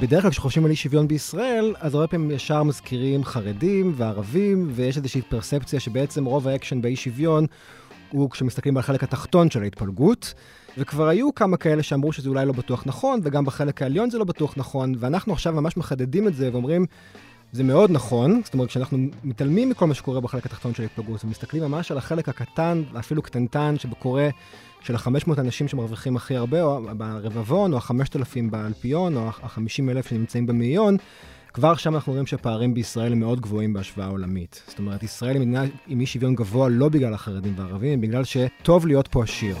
בדרך כלל כשחושבים על אי שוויון בישראל, אז הרבה פעמים ישר מזכירים חרדים וערבים, ויש איזושהי פרספציה שבעצם רוב האקשן באי שוויון הוא כשמסתכלים על החלק התחתון של ההתפלגות. וכבר היו כמה כאלה שאמרו שזה אולי לא בטוח נכון, וגם בחלק העליון זה לא בטוח נכון, ואנחנו עכשיו ממש מחדדים את זה ואומרים, זה מאוד נכון, זאת אומרת, כשאנחנו מתעלמים מכל מה שקורה בחלק התחתון של ההתפלגות, ומסתכלים ממש על החלק הקטן, ואפילו קטנטן, שקורה של ה-500 אנשים שמרוויחים הכי הרבה, או ברבבון, או ה-5,000 באלפיון, או ה-50,000 שנמצאים במאיון, כבר שם אנחנו רואים שהפערים בישראל הם מאוד גבוהים בהשוואה עולמית. זאת אומרת, ישראל היא מדינה עם אי שוויון גבוה לא בגלל החרדים והערבים, בגלל שטוב להיות פה עשיר.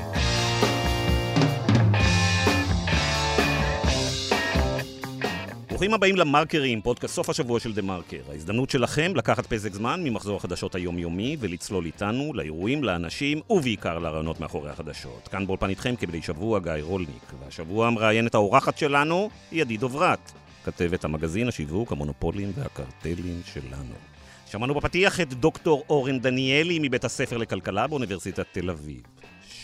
ברוכים הבאים למרקרים, פודקאסט סוף השבוע של דה מרקר. ההזדמנות שלכם לקחת פסק זמן ממחזור החדשות היומיומי ולצלול איתנו לאירועים, לאנשים ובעיקר לרעיונות מאחורי החדשות. כאן באולפן איתכם כבדי שבוע גיא רולניק, והשבוע מראיינת האורחת שלנו היא עדי דוברת, כתבת המגזין, השיווק, המונופולים והקרטלים שלנו. שמענו בפתיח את דוקטור אורן דניאלי מבית הספר לכלכלה באוניברסיטת תל אביב.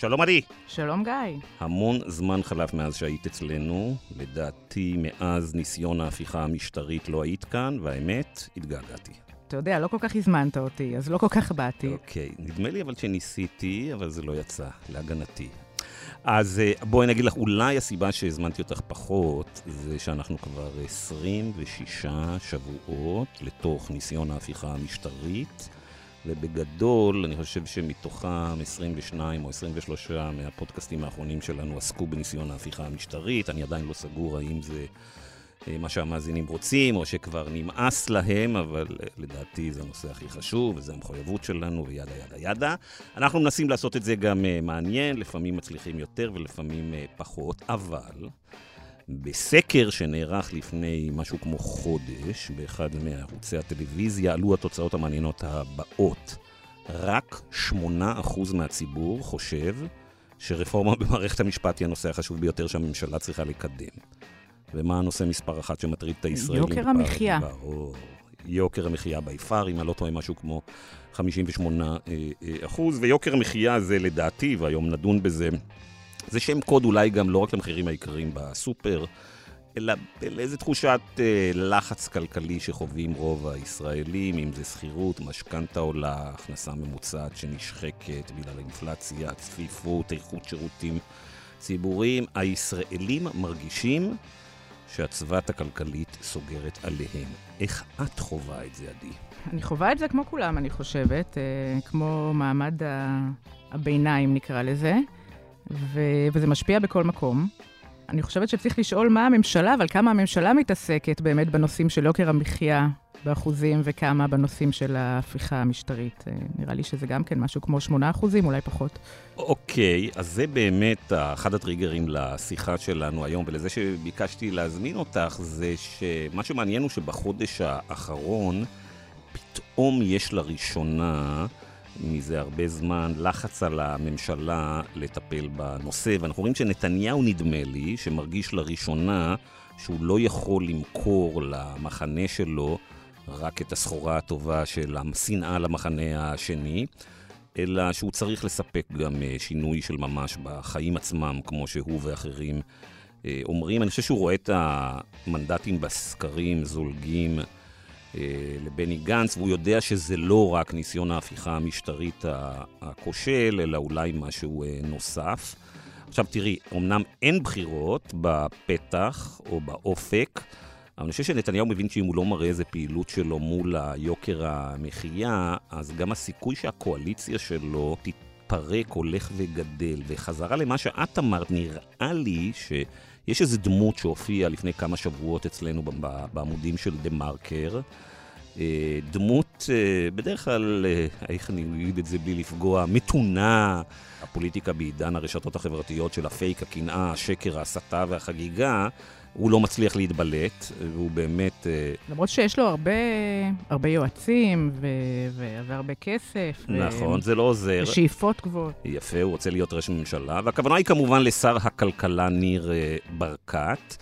שלום עדי. שלום גיא. המון זמן חלף מאז שהיית אצלנו. לדעתי, מאז ניסיון ההפיכה המשטרית לא היית כאן, והאמת, התגעגעתי. אתה יודע, לא כל כך הזמנת אותי, אז לא כל כך באתי. אוקיי, נדמה לי אבל שניסיתי, אבל זה לא יצא, להגנתי. אז אה, בואי נגיד לך, אולי הסיבה שהזמנתי אותך פחות, זה שאנחנו כבר 26 שבועות לתוך ניסיון ההפיכה המשטרית. ובגדול, אני חושב שמתוכם 22 או 23 מהפודקאסטים האחרונים שלנו עסקו בניסיון ההפיכה המשטרית. אני עדיין לא סגור האם זה אה, מה שהמאזינים רוצים, או שכבר נמאס להם, אבל אה, לדעתי זה הנושא הכי חשוב, וזו המחויבות שלנו, וידה ידה ידה. אנחנו מנסים לעשות את זה גם אה, מעניין, לפעמים מצליחים יותר ולפעמים פחות, אבל... בסקר שנערך לפני משהו כמו חודש, באחד מערוצי הטלוויזיה, עלו התוצאות המעניינות הבאות. רק 8% מהציבור חושב שרפורמה במערכת המשפט היא הנושא החשוב ביותר שהממשלה צריכה לקדם. ומה הנושא מספר אחת שמטריד את הישראלים? יוקר המחיה. יוקר המחיה ביפר, אם אני לא טועה, משהו כמו 58 אה, אה, אחוז, ויוקר המחיה זה לדעתי, והיום נדון בזה, זה שם קוד אולי גם לא רק למחירים העיקריים בסופר, אלא לאיזה תחושת אה, לחץ כלכלי שחווים רוב הישראלים, אם זה שכירות, משכנתה עולה, הכנסה ממוצעת שנשחקת בגלל האינפלציה, צפיפות, איכות שירותים ציבוריים. הישראלים מרגישים שהצוות הכלכלית סוגרת עליהם. איך את חווה את זה, עדי? אני חווה את זה כמו כולם, אני חושבת, אה, כמו מעמד הביניים, נקרא לזה. ו- וזה משפיע בכל מקום. אני חושבת שצריך לשאול מה הממשלה, אבל כמה הממשלה מתעסקת באמת בנושאים של יוקר המחיה באחוזים, וכמה בנושאים של ההפיכה המשטרית. אה, נראה לי שזה גם כן משהו כמו 8 אחוזים, אולי פחות. אוקיי, אז זה באמת אחד הטריגרים לשיחה שלנו היום, ולזה שביקשתי להזמין אותך, זה שמה שמעניין הוא שבחודש האחרון, פתאום יש לראשונה... מזה הרבה זמן לחץ על הממשלה לטפל בנושא, ואנחנו רואים שנתניהו, נדמה לי, שמרגיש לראשונה שהוא לא יכול למכור למחנה שלו רק את הסחורה הטובה של השנאה למחנה השני, אלא שהוא צריך לספק גם אה, שינוי של ממש בחיים עצמם, כמו שהוא ואחרים אה, אומרים. אני חושב שהוא רואה את המנדטים בסקרים זולגים. אה, לבני גנץ, והוא יודע שזה לא רק ניסיון ההפיכה המשטרית הכושל, אלא אולי משהו אה, נוסף. עכשיו תראי, אמנם אין בחירות בפתח או באופק, אבל אני חושב שנתניהו מבין שאם הוא לא מראה איזה פעילות שלו מול היוקר המחיה, אז גם הסיכוי שהקואליציה שלו תתפרק הולך וגדל. וחזרה למה שאת אמרת, נראה לי שיש איזו דמות שהופיעה לפני כמה שבועות אצלנו בעמודים של דה מרקר. אה, דמות, אה, בדרך כלל, אה, איך אני אגיד את זה בלי לפגוע, מתונה. הפוליטיקה בעידן הרשתות החברתיות של הפייק, הקנאה, השקר, ההסתה והחגיגה, הוא לא מצליח להתבלט, והוא באמת... למרות שיש לו הרבה, הרבה יועצים ו- ו- והרבה כסף. נכון, ו- זה לא עוזר. ושאיפות גבוהות. יפה, הוא רוצה להיות ראש ממשלה, והכוונה היא כמובן לשר הכלכלה ניר ברקת.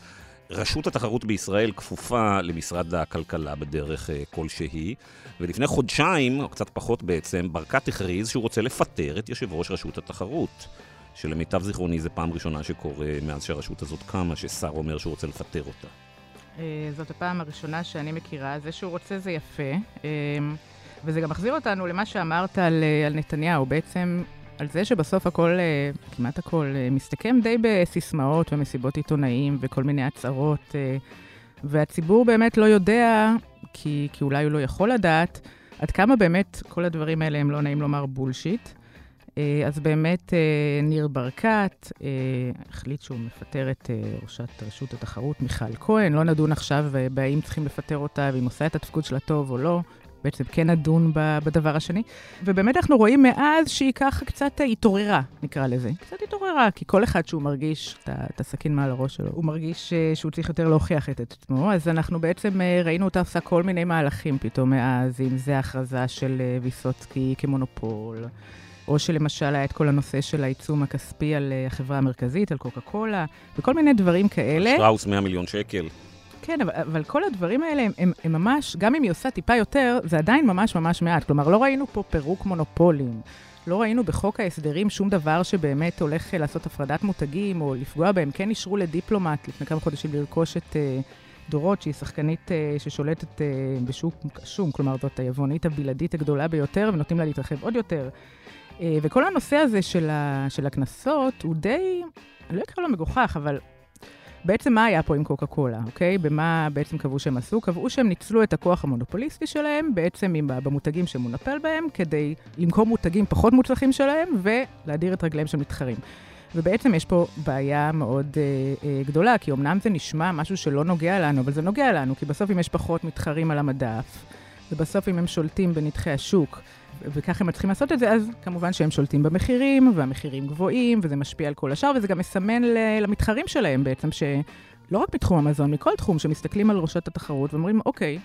רשות התחרות בישראל כפופה למשרד הכלכלה בדרך uh, כלשהי, ולפני חודשיים, או קצת פחות בעצם, ברקת הכריז שהוא רוצה לפטר את יושב ראש רשות התחרות. שלמיטב זיכרוני זו פעם ראשונה שקורה מאז שהרשות הזאת קמה, ששר אומר שהוא רוצה לפטר אותה. זאת הפעם הראשונה שאני מכירה. זה שהוא רוצה זה יפה. וזה גם מחזיר אותנו למה שאמרת על, על נתניהו. בעצם על זה שבסוף הכל, כמעט הכל, מסתכם די בסיסמאות ומסיבות עיתונאים וכל מיני הצהרות, והציבור באמת לא יודע, כי, כי אולי הוא לא יכול לדעת, עד כמה באמת כל הדברים האלה הם לא נעים לומר בולשיט. אה, אז באמת אה, ניר ברקת אה, החליט שהוא מפטר את ראשת רשות התחרות, מיכל כהן. לא נדון עכשיו בהאם צריכים לפטר אותה, ואם עושה את התפקוד שלה טוב או לא. בעצם כן נדון בדבר השני. ובאמת אנחנו רואים מאז שהיא ככה קצת התעוררה, נקרא לזה. קצת התעוררה, כי כל אחד שהוא מרגיש את הסכין מעל הראש שלו, הוא מרגיש שהוא צריך יותר להוכיח את עצמו. אז אנחנו בעצם ראינו אותה עושה כל מיני מהלכים פתאום מאז, אם זה הכרזה של ויסוצקי כמונופול. או שלמשל היה את כל הנושא של העיצום הכספי על אה, החברה המרכזית, על קוקה קולה, וכל מיני דברים כאלה. שטראוס 100 מיליון שקל. כן, אבל, אבל כל הדברים האלה הם, הם, הם ממש, גם אם היא עושה טיפה יותר, זה עדיין ממש ממש מעט. כלומר, לא ראינו פה פירוק מונופולים. לא ראינו בחוק ההסדרים שום דבר שבאמת הולך לעשות הפרדת מותגים או לפגוע בהם. כן אישרו לדיפלומט לפני כמה חודשים לרכוש את uh, דורות, שהיא שחקנית uh, ששולטת uh, בשוק השום, כלומר זאת היבואנית הבלעדית הגדולה ביותר, ונותנים לה להתרחב עוד יותר. אה, וכל הנושא הזה של, של הקנסות הוא די, אני לא אקרא לו מגוחך, אבל בעצם מה היה פה עם קוקה קולה, אוקיי? במה בעצם קבעו שהם עשו? קבעו שהם ניצלו את הכוח המונופוליסטי שלהם, בעצם עם, במותגים שמונפל בהם, כדי למכור מותגים פחות מוצלחים שלהם ולהדיר את רגליהם של מתחרים. ובעצם יש פה בעיה מאוד אה, אה, גדולה, כי אמנם זה נשמע משהו שלא נוגע לנו, אבל זה נוגע לנו, כי בסוף אם יש פחות מתחרים על המדף, ובסוף אם הם שולטים בנתחי השוק, וככה הם מצליחים לעשות את זה, אז כמובן שהם שולטים במחירים, והמחירים גבוהים, וזה משפיע על כל השאר, וזה גם מסמן למתחרים שלהם בעצם, שלא רק בתחום המזון, מכל תחום, שמסתכלים על ראשת התחרות ואומרים, אוקיי,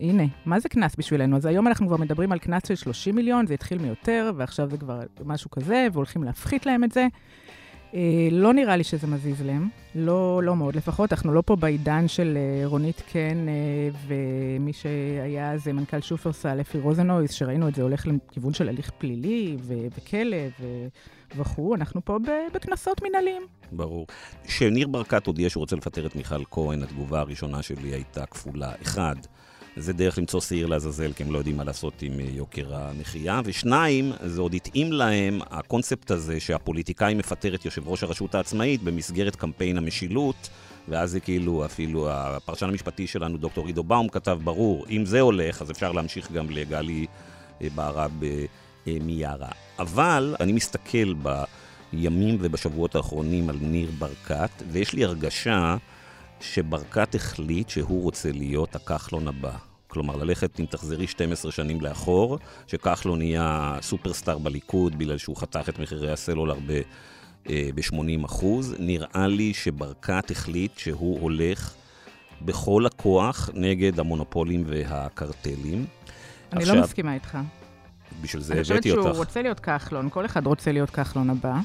הנה, מה זה קנס בשבילנו? אז היום אנחנו כבר מדברים על קנס של 30 מיליון, זה התחיל מיותר, ועכשיו זה כבר משהו כזה, והולכים להפחית להם את זה. אה, לא נראה לי שזה מזיז להם, לא, לא מאוד לפחות. אנחנו לא פה בעידן של אה, רונית קן אה, ומי שהיה אז מנכ"ל שופרסל, אפי רוזנויז, שראינו את זה הולך לכיוון של הליך פלילי וכלא וכו', אנחנו פה בקנסות מנהליים. ברור. כשניר ברקת הודיע שהוא רוצה לפטר את מיכל כהן, התגובה הראשונה שלי הייתה כפולה. אחד, זה דרך למצוא שעיר לעזאזל, כי הם לא יודעים מה לעשות עם אה, יוקר המחיה. ושניים, זה עוד התאים להם הקונספט הזה שהפוליטיקאי מפטר את יושב ראש הרשות העצמאית במסגרת קמפיין המשילות. ואז זה כאילו, אפילו הפרשן המשפטי שלנו, דוקטור עידו באום, כתב, ברור, אם זה הולך, אז אפשר להמשיך גם לגלי אה, בהרב אה, מיארה. אבל אני מסתכל בימים ובשבועות האחרונים על ניר ברקת, ויש לי הרגשה שברקת החליט שהוא רוצה להיות הכחלון הבא. כלומר, ללכת, אם תחזרי 12 שנים לאחור, שכחלון נהיה סופרסטאר בליכוד בגלל שהוא חתך את מחירי הסלולר ב... ב-80 אה, אחוז. נראה לי שברקת החליט שהוא הולך בכל הכוח נגד המונופולים והקרטלים. אני לא עכשיו, לא מסכימה איתך. בשביל זה הבאתי אותך. אני חושבת שהוא רוצה להיות כחלון, כל אחד רוצה להיות כחלון הבא.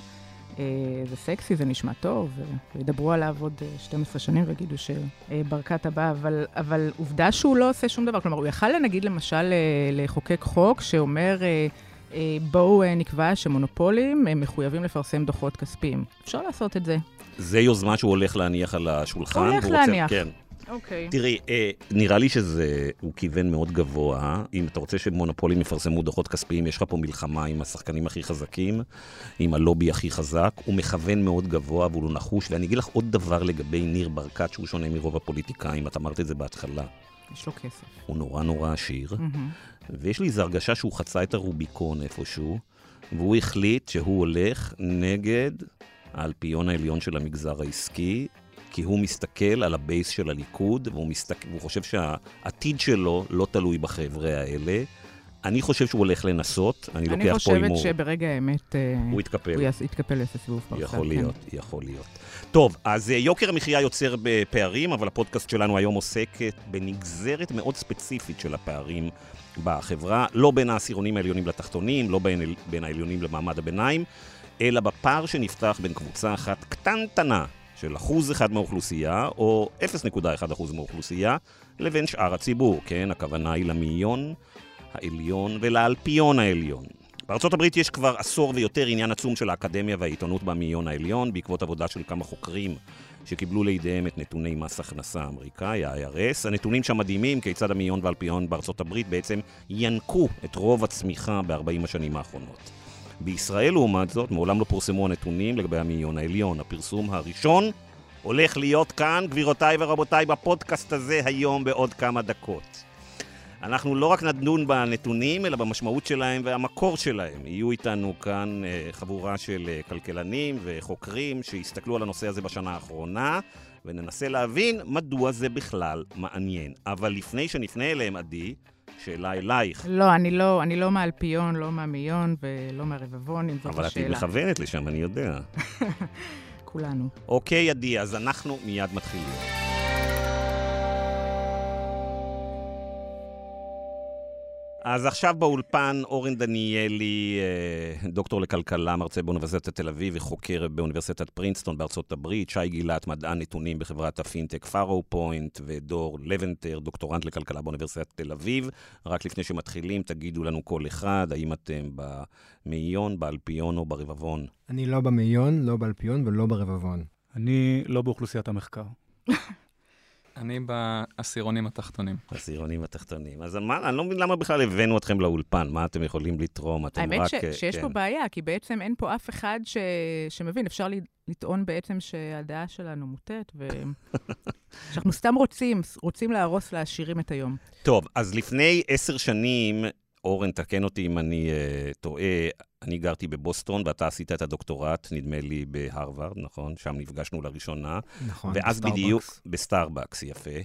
אה, זה סקסי, זה נשמע טוב, וידברו עליו עוד 12 אה, שנים ויגידו שברקת הבא, אבל, אבל עובדה שהוא לא עושה שום דבר. כלומר, הוא יכל, נגיד, למשל, אה, לחוקק חוק שאומר... בואו נקבע שמונופולים הם מחויבים לפרסם דוחות כספיים. אפשר לעשות את זה. זה יוזמה שהוא הולך להניח על השולחן. הולך להניח. כן. אוקיי. תראי, אה, נראה לי שזה, הוא כיוון מאוד גבוה. אם אתה רוצה שמונופולים יפרסמו דוחות כספיים, יש לך פה מלחמה עם השחקנים הכי חזקים, עם הלובי הכי חזק. הוא מכוון מאוד גבוה, אבל הוא נחוש. ואני אגיד לך עוד דבר לגבי ניר ברקת, שהוא שונה מרוב הפוליטיקאים, את אמרת את זה בהתחלה. יש לו כסף. הוא נורא נורא עשיר, mm-hmm. ויש לי איזו הרגשה שהוא חצה את הרוביקון איפשהו, והוא החליט שהוא הולך נגד האלפיון העליון של המגזר העסקי, כי הוא מסתכל על הבייס של הליכוד, והוא, מסתק... והוא חושב שהעתיד שלו לא תלוי בחבר'ה האלה. אני חושב שהוא הולך לנסות, אני, אני לוקח פה הימור. אני חושבת שברגע האמת... אה, הוא יתקפל. הוא יתקפל לעשות סיבוב פרסה. יכול כן. להיות, יכול להיות. טוב, אז אה, יוקר המחיה יוצר פערים, אבל הפודקאסט שלנו היום עוסקת בנגזרת מאוד ספציפית של הפערים בחברה, לא בין העשירונים העליונים לתחתונים, לא בין, בין העליונים למעמד הביניים, אלא בפער שנפתח בין קבוצה אחת קטנטנה של אחוז אחד מהאוכלוסייה, או 0.1 אחוז מהאוכלוסייה, לבין שאר הציבור, כן? הכוונה היא למאיון העליון ולאלפיון העליון. בארצות הברית יש כבר עשור ויותר עניין עצום של האקדמיה והעיתונות במאיון העליון, בעקבות עבודה של כמה חוקרים שקיבלו לידיהם את נתוני מס הכנסה האמריקאי, ה-IRS. הנתונים שם מדהימים, כיצד המאיון והאלפיון בארצות הברית בעצם ינקו את רוב הצמיחה ב-40 השנים האחרונות. בישראל, לעומת זאת, מעולם לא פורסמו הנתונים לגבי המאיון העליון. הפרסום הראשון הולך להיות כאן, גבירותיי ורבותיי, בפודקאסט הזה היום בעוד כמה דקות. אנחנו לא רק נדון בנתונים, אלא במשמעות שלהם והמקור שלהם. יהיו איתנו כאן אה, חבורה של אה, כלכלנים וחוקרים שיסתכלו על הנושא הזה בשנה האחרונה, וננסה להבין מדוע זה בכלל מעניין. אבל לפני שנפנה אליהם, עדי, שאלה אלייך. לא, אני לא, אני לא מהאלפיון, לא מהמאיון ולא מהרבבון, אם זאת אבל השאלה. אבל את מכוונת לשם, אני יודע. כולנו. אוקיי, עדי, אז אנחנו מיד מתחילים. אז עכשיו באולפן אורן דניאלי, אה, דוקטור לכלכלה, מרצה באוניברסיטת תל אביב וחוקר באוניברסיטת פרינסטון בארצות הברית, שי גילת, מדען נתונים בחברת הפינטק Pharaoh Point, ודור לבנטר, דוקטורנט לכלכלה באוניברסיטת תל אביב. רק לפני שמתחילים, תגידו לנו כל אחד, האם אתם במאיון, באלפיון או ברבבון? אני לא במאיון, לא באלפיון ולא ברבבון. אני לא באוכלוסיית המחקר. אני בעשירונים התחתונים. בעשירונים התחתונים. אז מה, אני לא מבין למה בכלל הבאנו אתכם לאולפן, מה אתם יכולים לתרום? אתם האמת רק... ש- שיש כן. פה בעיה, כי בעצם אין פה אף אחד ש... שמבין. אפשר לטעון בעצם שהדעה שלנו מוטית, ושאנחנו סתם רוצים, רוצים להרוס לעשירים את היום. טוב, אז לפני עשר שנים, אורן, תקן אותי אם אני uh, טועה, אני גרתי בבוסטון, ואתה עשית את הדוקטורט, נדמה לי, בהרווארד, נכון? שם נפגשנו לראשונה. נכון, ואז בסטארבקס. בדיוק, בסטארבקס, יפה.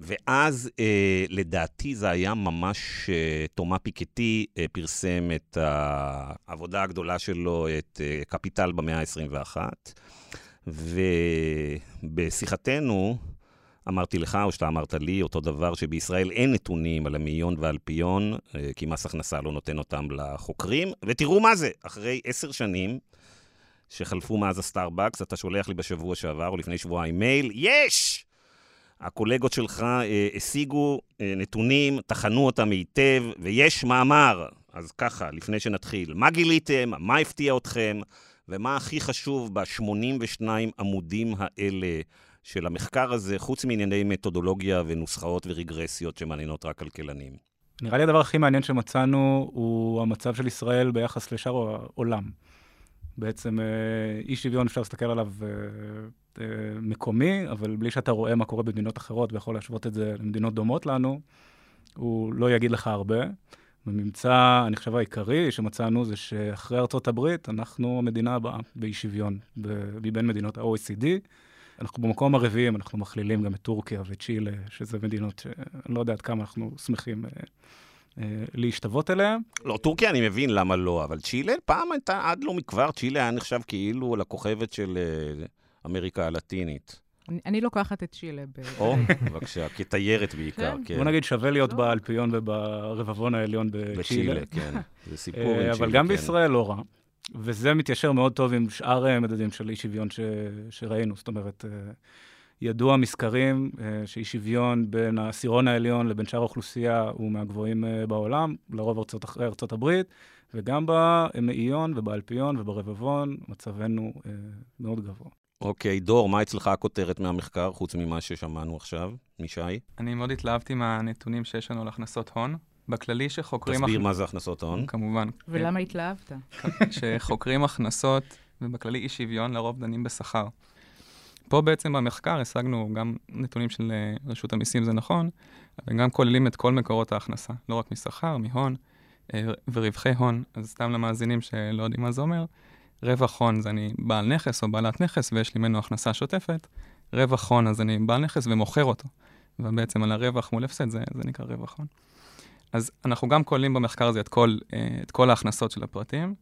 ואז, אה, לדעתי, זה היה ממש, אה, תומא פיקטי אה, פרסם את העבודה הגדולה שלו, את אה, קפיטל במאה ה-21, ובשיחתנו, אמרתי לך, או שאתה אמרת לי, אותו דבר, שבישראל אין נתונים על המאיון והאלפיון, אה, כי מס הכנסה לא נותן אותם לחוקרים. ותראו מה זה, אחרי עשר שנים שחלפו מאז הסטארבקס, אתה שולח לי בשבוע שעבר, או לפני שבועיים, מייל, יש! הקולגות שלך אה, השיגו אה, נתונים, טחנו אותם היטב, ויש מאמר. אז ככה, לפני שנתחיל, מה גיליתם, מה הפתיע אתכם, ומה הכי חשוב ב-82 עמודים האלה של המחקר הזה, חוץ מענייני מתודולוגיה ונוסחאות ורגרסיות שמעניינות רק כלכלנים. נראה לי הדבר הכי מעניין שמצאנו הוא המצב של ישראל ביחס לשאר העולם. בעצם אה, אי שוויון אפשר להסתכל עליו אה, אה, מקומי, אבל בלי שאתה רואה מה קורה במדינות אחרות ויכול להשוות את זה למדינות דומות לנו, הוא לא יגיד לך הרבה. הממצא, אני חושב, העיקרי שמצאנו זה שאחרי ארצות הברית, אנחנו המדינה הבאה באי שוויון מבין מדינות ה-OECD. אנחנו במקום הרביעי, אנחנו מכלילים גם את טורקיה וצ'ילה, שזה מדינות שאני לא יודע עד כמה אנחנו שמחים אה, אה, להשתוות אליהן. לא, טורקיה אני מבין למה לא, אבל צ'ילה פעם הייתה, עד לא מכבר, צ'ילה היה נחשב כאילו לכוכבת של אה, אמריקה הלטינית. אני, אני לוקחת את צ'ילה. ב... או, בבקשה, כתיירת בעיקר, כן. כן. בוא נגיד, שווה להיות לא. באלפיון וברבבון העליון בצ'ילה. בצ'ילה, כן. זה סיפור עם צ'ילה, אבל גם כן. בישראל לא רע. וזה מתיישר מאוד טוב עם שאר אה, מדדים של אי שוויון ש... שראינו. זאת אומרת, אה, ידוע מסקרים אה, שאי שוויון בין העשירון העליון לבין שאר האוכלוסייה הוא מהגבוהים בעולם, לרוב ארצות, ארצות הברית, וגם במאיון ובאלפיון וברבבון מצבנו מאוד גבוה. אוקיי, דור, מה אצלך הכותרת מהמחקר, חוץ ממה ששמענו עכשיו, משי? אני מאוד התלהבתי מהנתונים שיש לנו על הכנסות הון. בכללי שחוקרים... תסביר הכ- מה זה הכנסות ההון. כמובן. ולמה התלהבת? שחוקרים הכנסות, ובכללי אי שוויון, לרוב דנים בשכר. פה בעצם במחקר השגנו גם נתונים של אה, רשות המיסים, זה נכון, אבל גם כוללים את כל מקורות ההכנסה, לא רק משכר, מהון אה, ורווחי הון. אז סתם למאזינים שלא יודעים מה זה אומר, רווח הון זה אני בעל נכס או בעלת נכס ויש לי ממנו הכנסה שוטפת, רווח הון אז אני בעל נכס ומוכר אותו. ובעצם על הרווח מול הפסד זה, זה נקרא רווח הון. אז אנחנו גם כוללים במחקר הזה את כל, אה, את כל ההכנסות של הפרטים,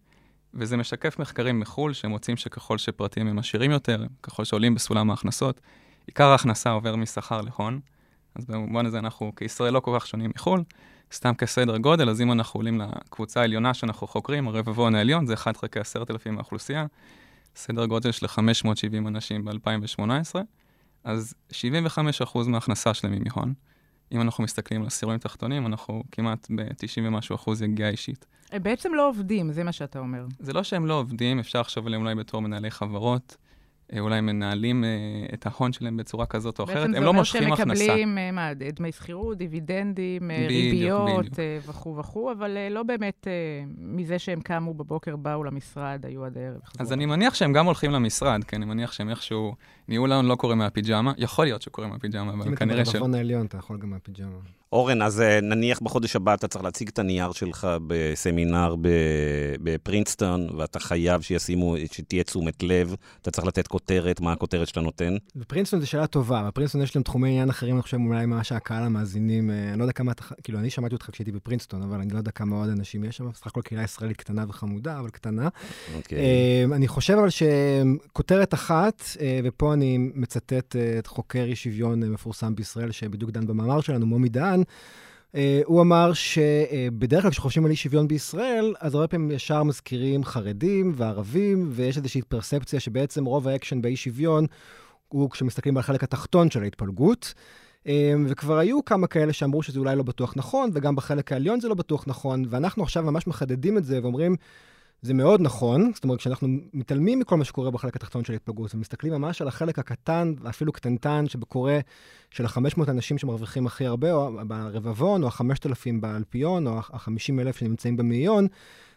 וזה משקף מחקרים מחו"ל, שמוצאים שככל שפרטים הם עשירים יותר, ככל שעולים בסולם ההכנסות, עיקר ההכנסה עובר משכר להון. אז במובן הזה אנחנו כישראל לא כל כך שונים מחו"ל, סתם כסדר גודל, אז אם אנחנו עולים לקבוצה העליונה שאנחנו חוקרים, הרבבון העליון, זה 1 חלקי 10,000 מהאוכלוסייה, סדר גודל של 570 אנשים ב-2018, אז 75% מההכנסה שלהם היא מהון, אם אנחנו מסתכלים על עשירונים תחתונים, אנחנו כמעט ב-90 ומשהו אחוז יגיעה אישית. הם בעצם לא עובדים, זה מה שאתה אומר. זה לא שהם לא עובדים, אפשר לחשוב עליהם אולי בתור מנהלי חברות, אה, אולי מנהלים אה, את ההון שלהם בצורה כזאת או אחרת, הם לא מושכים הכנסה. בעצם זה אומר שהם מקבלים, אה, מה, דמי שכירות, דיבידנדים, ריביות וכו' וכו', אבל לא באמת מזה שהם קמו בבוקר, באו למשרד, היו עד הערב. אז אני מניח שהם גם הולכים למשרד, כן, אני מניח שהם איכשהו, ניהול ההון לא קורה מהפיג'מה, יכול להיות שקורה מהפיג'מה, אבל כנראה ש... אם אתה ברבבון העליון, אתה יכול גם מהפיג'מה. אורן, אז נניח בחודש הבא אתה צריך להציג את הנייר שלך בסמינר בפרינסטון, ואתה חייב שישימו, שתהיה תשומת לב, אתה צריך לתת כותרת, מה הכותרת שאתה נותן? בפרינסטון זו שאלה טובה, בפרינסטון יש להם תחומי עניין אחרים, אני חושב אולי מה שהקהל המאזינים, אה, אני לא יודע כמה אתה, כאילו, אני שמעתי אותך כשהייתי בפרינסטון, אבל אני לא יודע כמה עוד אנשים יש שם, בסך הכל קהילה ישראלית קטנה וחמודה, אבל קטנה. Okay. אוקיי. אה, אני חושב אבל שכותרת אחת, אה, ופה אני מצטט את חוקר אי שוויון מפורסם בישראל, שבדיוק דן במאמר שלנו, מומי דהן, Uh, הוא אמר שבדרך כלל כשחושבים על אי שוויון בישראל, אז הרבה פעמים ישר מזכירים חרדים וערבים, ויש איזושהי פרספציה שבעצם רוב האקשן באי שוויון הוא כשמסתכלים על החלק התחתון של ההתפלגות. Uh, וכבר היו כמה כאלה שאמרו שזה אולי לא בטוח נכון, וגם בחלק העליון זה לא בטוח נכון, ואנחנו עכשיו ממש מחדדים את זה ואומרים, זה מאוד נכון, זאת אומרת, כשאנחנו מתעלמים מכל מה שקורה בחלק התחתון של ההתפלגות, ומסתכלים ממש על החלק הקטן, ואפילו קטנטן, שקורה של ה-500 אנשים שמרוויחים הכי הרבה, או ברבבון, או ה-5,000 באלפיון, או ה-50,000 שנמצאים במאיון,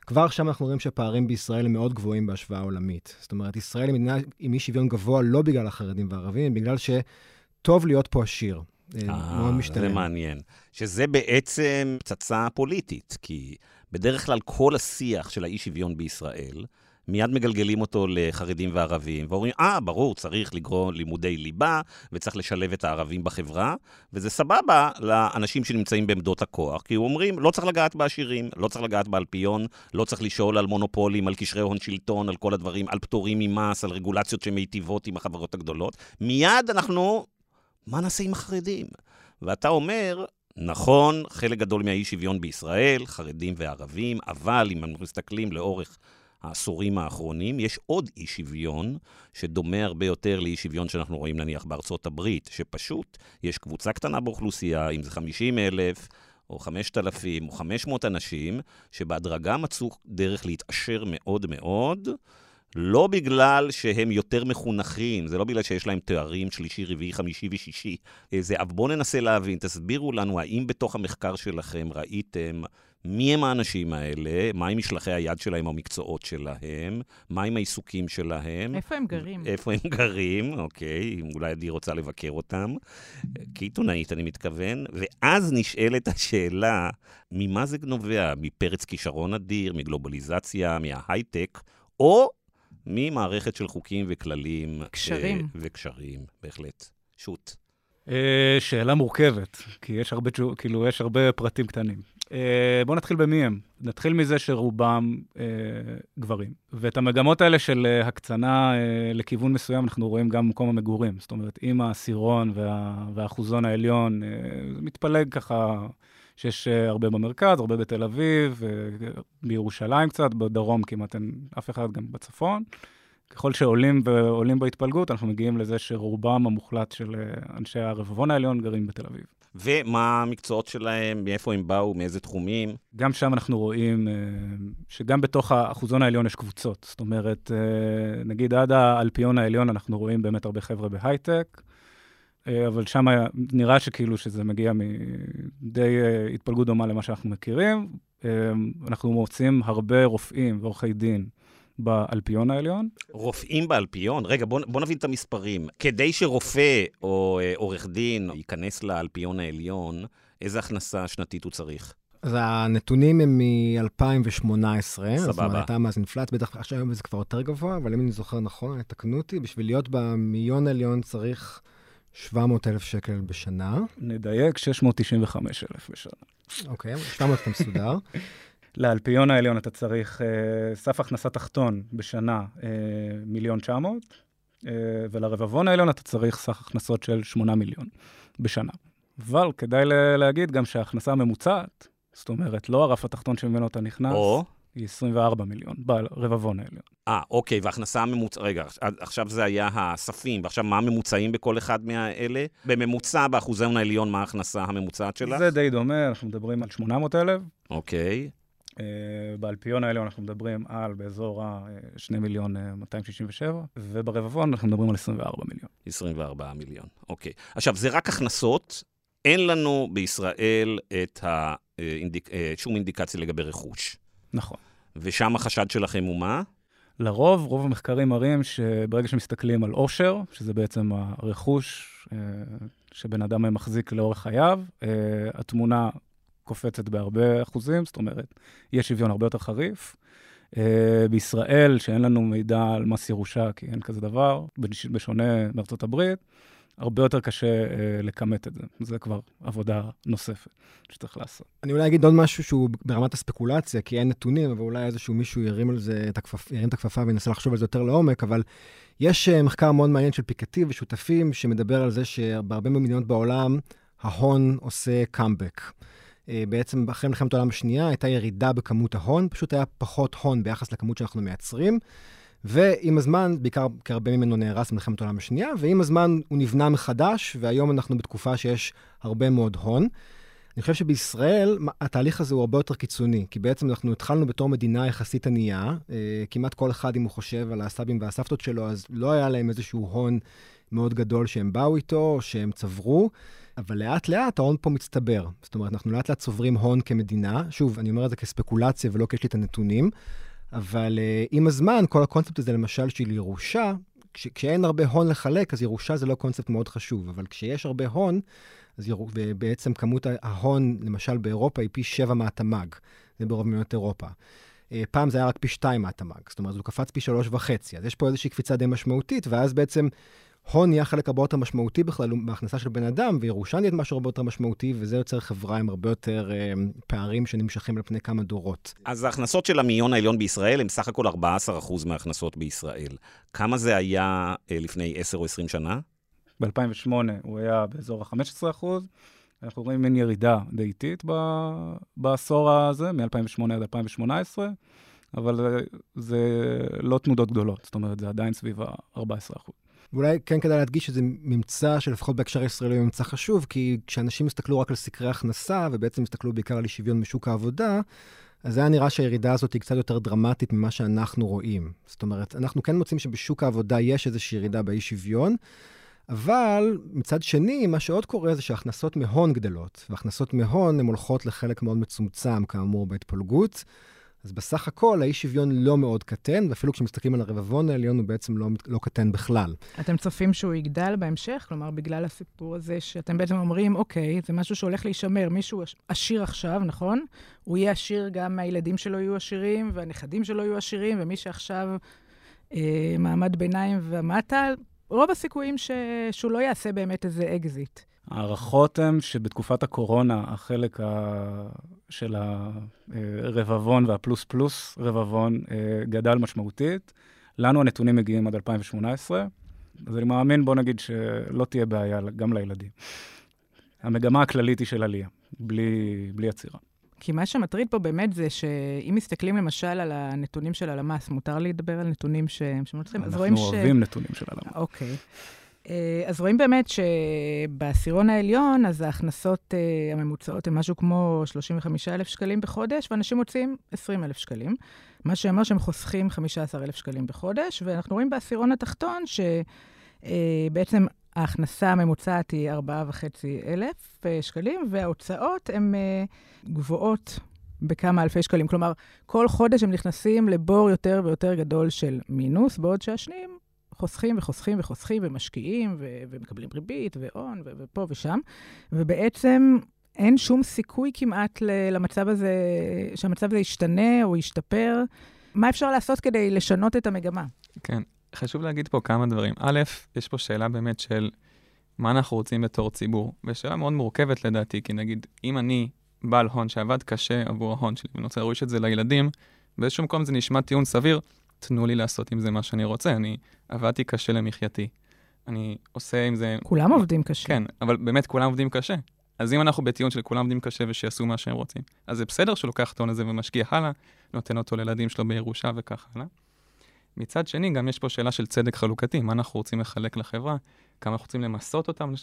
כבר שם אנחנו רואים שהפערים בישראל הם מאוד גבוהים בהשוואה עולמית. זאת אומרת, ישראל היא מדינה עם אי שוויון גבוה לא בגלל החרדים והערבים, בגלל שטוב להיות פה עשיר. אה, מאוד משתלם. זה מעניין. שזה בעצם פצצה פוליטית, כי בדרך כלל כל השיח של האי-שוויון בישראל, מיד מגלגלים אותו לחרדים וערבים, ואומרים, אה, ah, ברור, צריך לגרום לימודי ליבה, וצריך לשלב את הערבים בחברה, וזה סבבה לאנשים שנמצאים בעמדות הכוח, כי אומרים, לא צריך לגעת בעשירים, לא צריך לגעת באלפיון, לא צריך לשאול על מונופולים, על קשרי הון שלטון, על כל הדברים, על פטורים ממס, על רגולציות שמיטיבות עם החברות הגדולות. מיד אנחנו, מה נעשה עם החרדים? ואתה אומר, נכון, חלק גדול מהאי שוויון בישראל, חרדים וערבים, אבל אם אנחנו מסתכלים לאורך העשורים האחרונים, יש עוד אי שוויון שדומה הרבה יותר לאי שוויון שאנחנו רואים נניח בארצות הברית, שפשוט יש קבוצה קטנה באוכלוסייה, אם זה 50 אלף, או 5,000 או 500 אנשים, שבהדרגה מצאו דרך להתעשר מאוד מאוד, לא בגלל שהם יותר מחונכים, זה לא בגלל שיש להם תארים שלישי, רביעי, חמישי ושישי. זה, אבל בואו ננסה להבין, תסבירו לנו, האם בתוך המחקר שלכם ראיתם מי הם האנשים האלה, מהם משלחי היד שלהם המקצועות שלהם, מהם העיסוקים שלהם. איפה הם גרים? איפה הם גרים, אוקיי, אולי עדי רוצה לבקר אותם. כעיתונאית, אני מתכוון. ואז נשאלת השאלה, ממה זה נובע? מפרץ כישרון אדיר, מגלובליזציה, מההייטק, או ממערכת של חוקים וכללים. קשרים. ש... וקשרים, בהחלט. שוט. אה, שאלה מורכבת, כי יש הרבה, כאילו, יש הרבה פרטים קטנים. אה, בואו נתחיל במי הם. נתחיל מזה שרובם אה, גברים. ואת המגמות האלה של אה, הקצנה אה, לכיוון מסוים אנחנו רואים גם במקום המגורים. זאת אומרת, עם העשירון וה, והאחוזון העליון, אה, זה מתפלג ככה שיש אה, הרבה במרכז, הרבה בתל אביב, אה, בירושלים קצת, בדרום כמעט אין אף אחד גם בצפון. ככל שעולים ועולים בהתפלגות, אנחנו מגיעים לזה שרובם המוחלט של אה, אנשי הרבבון העליון גרים בתל אביב. ומה המקצועות שלהם, מאיפה הם באו, מאיזה תחומים? גם שם אנחנו רואים שגם בתוך האחוזון העליון יש קבוצות. זאת אומרת, נגיד עד האלפיון העליון אנחנו רואים באמת הרבה חבר'ה בהייטק, אבל שם נראה שכאילו שזה מגיע מדי אה, התפלגות דומה למה שאנחנו מכירים. אה, אנחנו מוצאים הרבה רופאים ועורכי דין באלפיון העליון. רופאים באלפיון? רגע, בוא, בוא נבין את המספרים. כדי שרופא או עורך דין ייכנס לאלפיון העליון, איזה הכנסה שנתית הוא צריך? אז הנתונים הם מ-2018. סבבה. זאת אומרת, הייתה מאז אינפלציה, בטח עכשיו זה כבר יותר גבוה, אבל אם אני זוכר נכון, תקנו אותי, בשביל להיות במיליון עליון צריך 700 אלף שקל בשנה. נדייק, 695 אלף בשנה. אוקיי, 700 אתה מסודר. לאלפיון העליון אתה צריך uh, סף הכנסה תחתון בשנה, uh, מיליון 900, uh, ולרבבון העליון אתה צריך סך הכנסות של 8 מיליון בשנה. אבל כדאי להגיד גם שההכנסה הממוצעת, זאת אומרת, לא הרף התחתון שממנו אתה נכנס, או... היא 24 מיליון ברבבון העליון. אה, אוקיי, והכנסה הממוצעת, רגע, עכשיו זה היה הספים, ועכשיו מה הממוצעים בכל אחד מהאלה? בממוצע, באחוזי הון העליון, מה ההכנסה הממוצעת שלה? זה די דומה, אנחנו מדברים על 800,000. אוקיי. Uh, באלפיון העליון אנחנו מדברים על באזור ה-2 מיליון 267, וברבעון אנחנו מדברים על 24 מיליון. 24 מיליון, אוקיי. עכשיו, זה רק הכנסות, אין לנו בישראל את ה... אינדיק... שום אינדיקציה לגבי רכוש. נכון. ושם החשד שלכם הוא מה? לרוב, רוב המחקרים מראים שברגע שמסתכלים על עושר, שזה בעצם הרכוש אה, שבן אדם מחזיק לאורך חייו, אה, התמונה קופצת בהרבה אחוזים, זאת אומרת, יש שוויון הרבה יותר חריף. אה, בישראל, שאין לנו מידע על מס ירושה, כי אין כזה דבר, בשונה מארצות הברית, הרבה יותר קשה אה, לכמת את זה. זה כבר עבודה נוספת שצריך לעשות. אני אולי אגיד עוד משהו שהוא ברמת הספקולציה, כי אין נתונים, אבל אולי איזשהו מישהו ירים על זה את, הכפפ... ירים את הכפפה וינסה לחשוב על זה יותר לעומק, אבל יש אה, מחקר מאוד מעניין של פיקטי ושותפים, שמדבר על זה שבהרבה מדינות בעולם, ההון עושה קאמבק. אה, בעצם אחרי מלחמת העולם השנייה הייתה ירידה בכמות ההון, פשוט היה פחות הון ביחס לכמות שאנחנו מייצרים. ועם הזמן, בעיקר כי הרבה ממנו נהרס במלחמת העולם השנייה, ועם הזמן הוא נבנה מחדש, והיום אנחנו בתקופה שיש הרבה מאוד הון. אני חושב שבישראל התהליך הזה הוא הרבה יותר קיצוני, כי בעצם אנחנו התחלנו בתור מדינה יחסית ענייה, אה, כמעט כל אחד, אם הוא חושב על הסבים והסבתות שלו, אז לא היה להם איזשהו הון מאוד גדול שהם באו איתו, שהם צברו, אבל לאט-לאט ההון פה מצטבר. זאת אומרת, אנחנו לאט-לאט צוברים הון כמדינה. שוב, אני אומר את זה כספקולציה ולא כי יש לי את הנתונים, אבל uh, עם הזמן, כל הקונספט הזה, למשל, של ירושה, כש, כשאין הרבה הון לחלק, אז ירושה זה לא קונספט מאוד חשוב, אבל כשיש הרבה הון, אז יר... בעצם כמות ההון, למשל באירופה, היא פי שבע מהתמ"ג. זה ברוב מדינות אירופה. Uh, פעם זה היה רק פי שתיים מהתמ"ג, זאת אומרת, הוא קפץ פי שלוש וחצי. אז יש פה איזושהי קפיצה די משמעותית, ואז בעצם הון נהיה חלק הרבה יותר משמעותי בכלל בהכנסה של בן אדם, וירושה נהיית משהו הרבה יותר משמעותי, וזה יוצר חברה עם הרבה יותר אה, פערים שנמשכים על פני כמה דורות. אז ההכנסות של המאיון העליון בישראל הם סך הכל 14% מההכנסות בישראל. כמה זה היה אה, לפני 10 או 20 שנה? ב-2008 הוא היה באזור ה-15%. אנחנו רואים מין ירידה די איטית בעשור הזה, מ-2008 עד 2018, אבל זה, זה לא תנודות גדולות, זאת אומרת, זה עדיין סביב ה-14%. ואולי כן כדאי להדגיש שזה ממצא שלפחות בהקשר הישראלי הוא ממצא חשוב, כי כשאנשים הסתכלו רק על סקרי הכנסה, ובעצם הסתכלו בעיקר על שוויון בשוק העבודה, אז היה נראה שהירידה הזאת היא קצת יותר דרמטית ממה שאנחנו רואים. זאת אומרת, אנחנו כן מוצאים שבשוק העבודה יש איזושהי ירידה באי שוויון, אבל מצד שני, מה שעוד קורה זה שהכנסות מהון גדלות, והכנסות מהון הן הולכות לחלק מאוד מצומצם, כאמור, בהתפלגות. אז בסך הכל האי שוויון לא מאוד קטן, ואפילו כשמסתכלים על הרבעון העליון הוא בעצם לא, לא קטן בכלל. אתם צופים שהוא יגדל בהמשך? כלומר, בגלל הסיפור הזה שאתם בעצם אומרים, אוקיי, זה משהו שהולך להישמר. מישהו עשיר עכשיו, נכון? הוא יהיה עשיר גם הילדים שלו יהיו עשירים, והנכדים שלו יהיו עשירים, ומי שעכשיו אה, מעמד ביניים ומטה, רוב הסיכויים ש... שהוא לא יעשה באמת איזה אקזיט. ההערכות הן שבתקופת הקורונה, החלק ה... של הרבבון והפלוס פלוס רבבון אה, גדל משמעותית. לנו הנתונים מגיעים עד 2018, אז אני מאמין, בוא נגיד, שלא תהיה בעיה גם לילדים. המגמה הכללית היא של עלייה, בלי, בלי עצירה. כי מה שמטריד פה באמת זה שאם מסתכלים למשל על הנתונים של הלמ"ס, מותר לי לדבר על נתונים שהם שמוצאים? אנחנו אוהבים ש... נתונים של הלמ"ס. אוקיי. אה, אז רואים באמת שבעשירון העליון, אז ההכנסות uh, הממוצעות הן משהו כמו 35,000 שקלים בחודש, ואנשים מוצאים 20,000 שקלים. מה שאומר שהם חוסכים 15,000 שקלים בחודש, ואנחנו רואים בעשירון התחתון שבעצם uh, ההכנסה הממוצעת היא 4,500 uh, שקלים, וההוצאות הן גבוהות בכמה אלפי שקלים. כלומר, כל חודש הם נכנסים לבור יותר ויותר גדול של מינוס, בעוד שהשניים חוסכים וחוסכים וחוסכים ומשקיעים ו- ומקבלים ריבית והון ו- ופה ושם, ובעצם אין שום סיכוי כמעט למצב הזה, שהמצב הזה ישתנה או ישתפר. מה אפשר לעשות כדי לשנות את המגמה? כן, חשוב להגיד פה כמה דברים. א', יש פה שאלה באמת של מה אנחנו רוצים בתור ציבור, ושאלה מאוד מורכבת לדעתי, כי נגיד, אם אני בעל הון שעבד קשה עבור ההון שלי, ואני רוצה להוריש את זה לילדים, באיזשהו מקום זה נשמע טיעון סביר, תנו לי לעשות עם זה מה שאני רוצה. אני עבדתי קשה למחייתי. אני עושה עם זה... כולם עובדים קשה. כן, אבל באמת כולם עובדים קשה. אז אם אנחנו בטיעון של כולם עובדים קשה ושיעשו מה שהם רוצים, אז זה בסדר שהוא לוקח את ההון הזה ומשקיע הלאה, נותן אותו לילדים שלו בירושה וכך הלאה. מצד שני, גם יש פה שאלה של צדק חלוקתי, מה אנחנו רוצים לחלק לחברה, כמה אנחנו רוצים למסות אותם,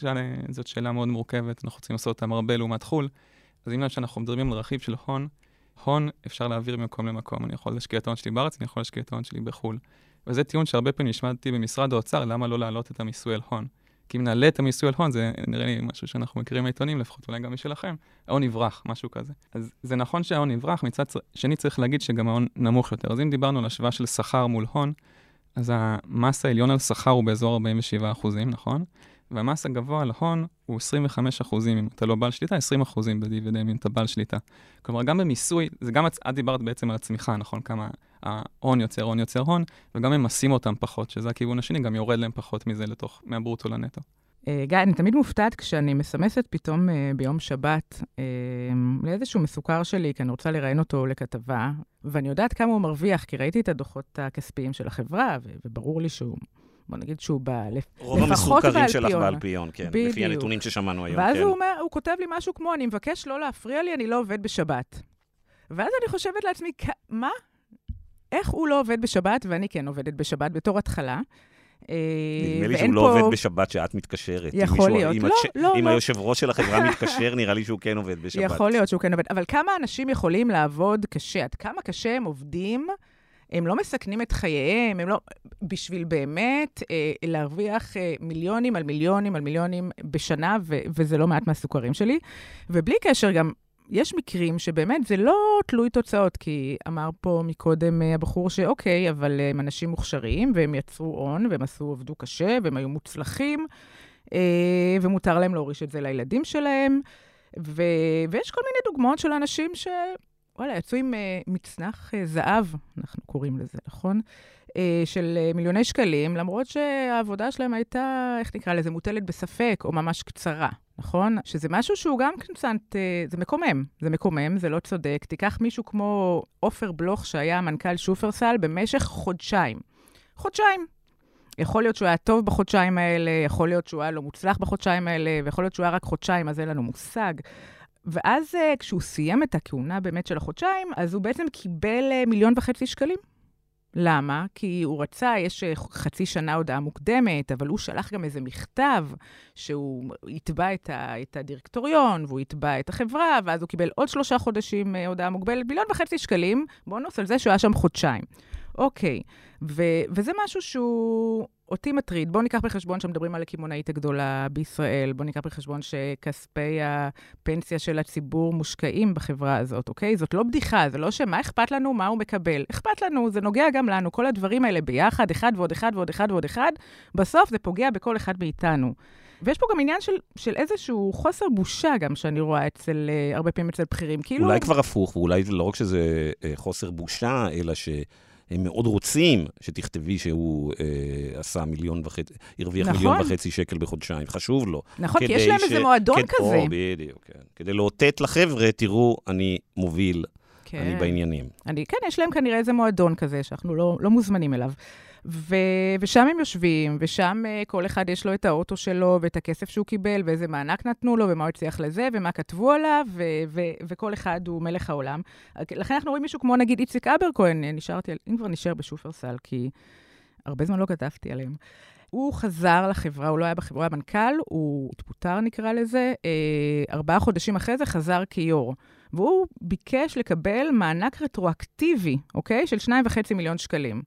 זאת שאלה מאוד מורכבת, אנחנו רוצים לעשות אותם הרבה לעומת חו"ל. אז אם שאנחנו מדברים על רכיב של הון, הון אפשר להעביר ממקום למקום. אני יכול להשקיע את ההון שלי בארץ, אני יכול להשקיע את ההון שלי בחו"ל. וזה טיעון שהרבה פעמים השמעתי במשרד האוצר, למה לא להעלות את המיסוי על הון? כי אם נעלה את המיסוי על הון, זה נראה לי משהו שאנחנו מכירים מהעיתונים, לפחות אולי גם משלכם, ההון יברח, משהו כזה. אז זה נכון שההון יברח, מצד שני צריך להגיד שגם ההון נמוך יותר. אז אם דיברנו על השוואה של שכר מול הון, אז המס העליון על שכר הוא באזור 47 אחוזים, נכון? והמס הגבוה על הון הוא 25 אחוזים אם אתה לא בעל שליטה, 20 אחוזים בדיבידנד אם אתה בעל שליטה. כלומר, גם במיסוי, זה גם, את דיברת בעצם על הצמיחה, נכון? כמה ההון יוצר הון יוצר הון, וגם ממסים אותם פחות, שזה הכיוון השני, גם יורד להם פחות מזה לתוך, מהברוטו לנטו. Uh, גיא, אני תמיד מופתעת כשאני מסמסת פתאום uh, ביום שבת uh, לאיזשהו מסוכר שלי, כי אני רוצה לראיין אותו לכתבה, ואני יודעת כמה הוא מרוויח, כי ראיתי את הדוחות הכספיים של החברה, וברור לי שהוא בוא נגיד שהוא בא לפחות באלפיון. רוב המסוכרים שלך באלפיון, כן, בדיוק. לפי הנתונים ששמענו היום, ואז כן. הוא אומר, הוא כותב לי משהו כמו, אני מבקש לא להפריע לי, אני לא עובד בשבת. ואז אני חושבת לעצמי, מה? איך הוא לא עובד בשבת ואני כן עובדת בשבת בתור התחלה? אה, נדמה לי שהוא לא עובד בשבת שאת מתקשרת. יכול להיות. לא, לא, אם לא. היושב ראש של החברה מתקשר, נראה לי שהוא כן עובד בשבת. יכול להיות שהוא כן עובד. אבל כמה אנשים יכולים לעבוד קשה? עד כמה קשה הם עובדים? הם לא מסכנים את חייהם, הם לא... בשביל באמת אה, להרוויח אה, מיליונים על מיליונים על מיליונים בשנה, ו- וזה לא מעט מהסוכרים שלי. ובלי קשר, גם יש מקרים שבאמת זה לא תלוי תוצאות, כי אמר פה מקודם אה, הבחור שאוקיי, אבל הם אנשים מוכשרים, והם יצרו הון, והם עשו, עבדו קשה, והם היו מוצלחים, אה, ומותר להם להוריש את זה לילדים שלהם. ו- ויש כל מיני דוגמאות של אנשים ש... וואלה, יצאו עם uh, מצנח uh, זהב, אנחנו קוראים לזה, נכון? Uh, של uh, מיליוני שקלים, למרות שהעבודה שלהם הייתה, איך נקרא לזה, מוטלת בספק, או ממש קצרה, נכון? שזה משהו שהוא גם קצת, uh, זה מקומם. זה מקומם, זה לא צודק. תיקח מישהו כמו עופר בלוך, שהיה מנכ"ל שופרסל במשך חודשיים. חודשיים. יכול להיות שהוא היה טוב בחודשיים האלה, יכול להיות שהוא היה לא מוצלח בחודשיים האלה, ויכול להיות שהוא היה רק חודשיים, אז אין לנו מושג. ואז uh, כשהוא סיים את הכהונה באמת של החודשיים, אז הוא בעצם קיבל uh, מיליון וחצי שקלים. למה? כי הוא רצה, יש uh, חצי שנה הודעה מוקדמת, אבל הוא שלח גם איזה מכתב שהוא יתבע את, ה, את הדירקטוריון, והוא יתבע את החברה, ואז הוא קיבל עוד שלושה חודשים הודעה מוגבלת, מיליון וחצי שקלים, בונוס על זה שהוא היה שם חודשיים. אוקיי, ו- וזה משהו שהוא אותי מטריד. בואו ניקח בחשבון שמדברים על הקמעונאית הגדולה בישראל, בואו ניקח בחשבון שכספי הפנסיה של הציבור מושקעים בחברה הזאת, אוקיי? זאת לא בדיחה, זה לא שמה אכפת לנו, מה הוא מקבל. אכפת לנו, זה נוגע גם לנו, כל הדברים האלה ביחד, אחד ועוד אחד ועוד אחד ועוד אחד, בסוף זה פוגע בכל אחד מאיתנו. ויש פה גם עניין של, של איזשהו חוסר בושה גם, שאני רואה אצל, הרבה פעמים אצל בכירים. כאילו... אולי כבר הפוך, ואולי לא רק שזה חוסר בושה, אלא ש... הם מאוד רוצים שתכתבי שהוא אה, עשה מיליון וחצי, הרוויח נכון. מיליון וחצי שקל בחודשיים, חשוב לו. נכון, כי יש להם ש... איזה מועדון כד... כזה. או, בדיוק, כן. כדי לאותת לחבר'ה, תראו, אני מוביל, כן. אני בעניינים. אני, כן, יש להם כנראה איזה מועדון כזה, שאנחנו לא, לא מוזמנים אליו. ו- ושם הם יושבים, ושם uh, כל אחד יש לו את האוטו שלו, ואת הכסף שהוא קיבל, ואיזה מענק נתנו לו, ומה הוא הצליח לזה, ומה כתבו עליו, ו- ו- וכל אחד הוא מלך העולם. לכן אנחנו רואים מישהו כמו נגיד איציק אברקוהן, נשארתי, אם כבר נשאר בשופרסל, כי הרבה זמן לא כתבתי עליהם. הוא חזר לחברה, הוא לא היה בחברה, המנכ"ל, הוא התפוטר נקרא לזה, אה, ארבעה חודשים אחרי זה חזר כיו"ר. והוא ביקש לקבל מענק רטרואקטיבי, אוקיי? של שניים וחצי מיליון שקלים.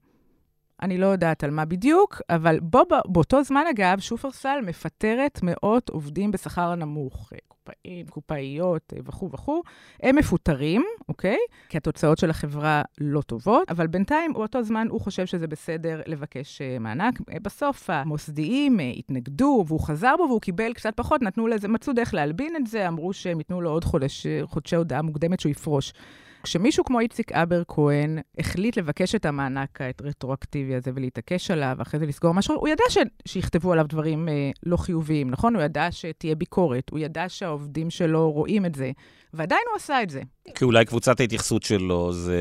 אני לא יודעת על מה בדיוק, אבל בו, באותו זמן, אגב, שופרסל מפטרת מאות עובדים בשכר הנמוך. קופאים, קופאיות וכו' וכו', הם מפוטרים, אוקיי? כי התוצאות של החברה לא טובות, אבל בינתיים, באותו זמן, הוא חושב שזה בסדר לבקש uh, מענק. בסוף המוסדיים התנגדו, והוא חזר בו והוא קיבל קצת פחות, נתנו לזה, מצאו דרך להלבין את זה, אמרו שהם ייתנו לו עוד חודש, חודשי הודעה מוקדמת שהוא יפרוש. כשמישהו כמו איציק אבר כהן החליט לבקש את המענק הרטרואקטיבי הזה ולהתעקש עליו, ואחרי זה לסגור משהו, הוא ידע ש... שיכתבו עליו דברים אה, לא חיוביים, נכון? הוא ידע שתהיה ביקורת, הוא ידע שהעובדים שלו רואים את זה, ועדיין הוא עשה את זה. כי אולי קבוצת ההתייחסות שלו זה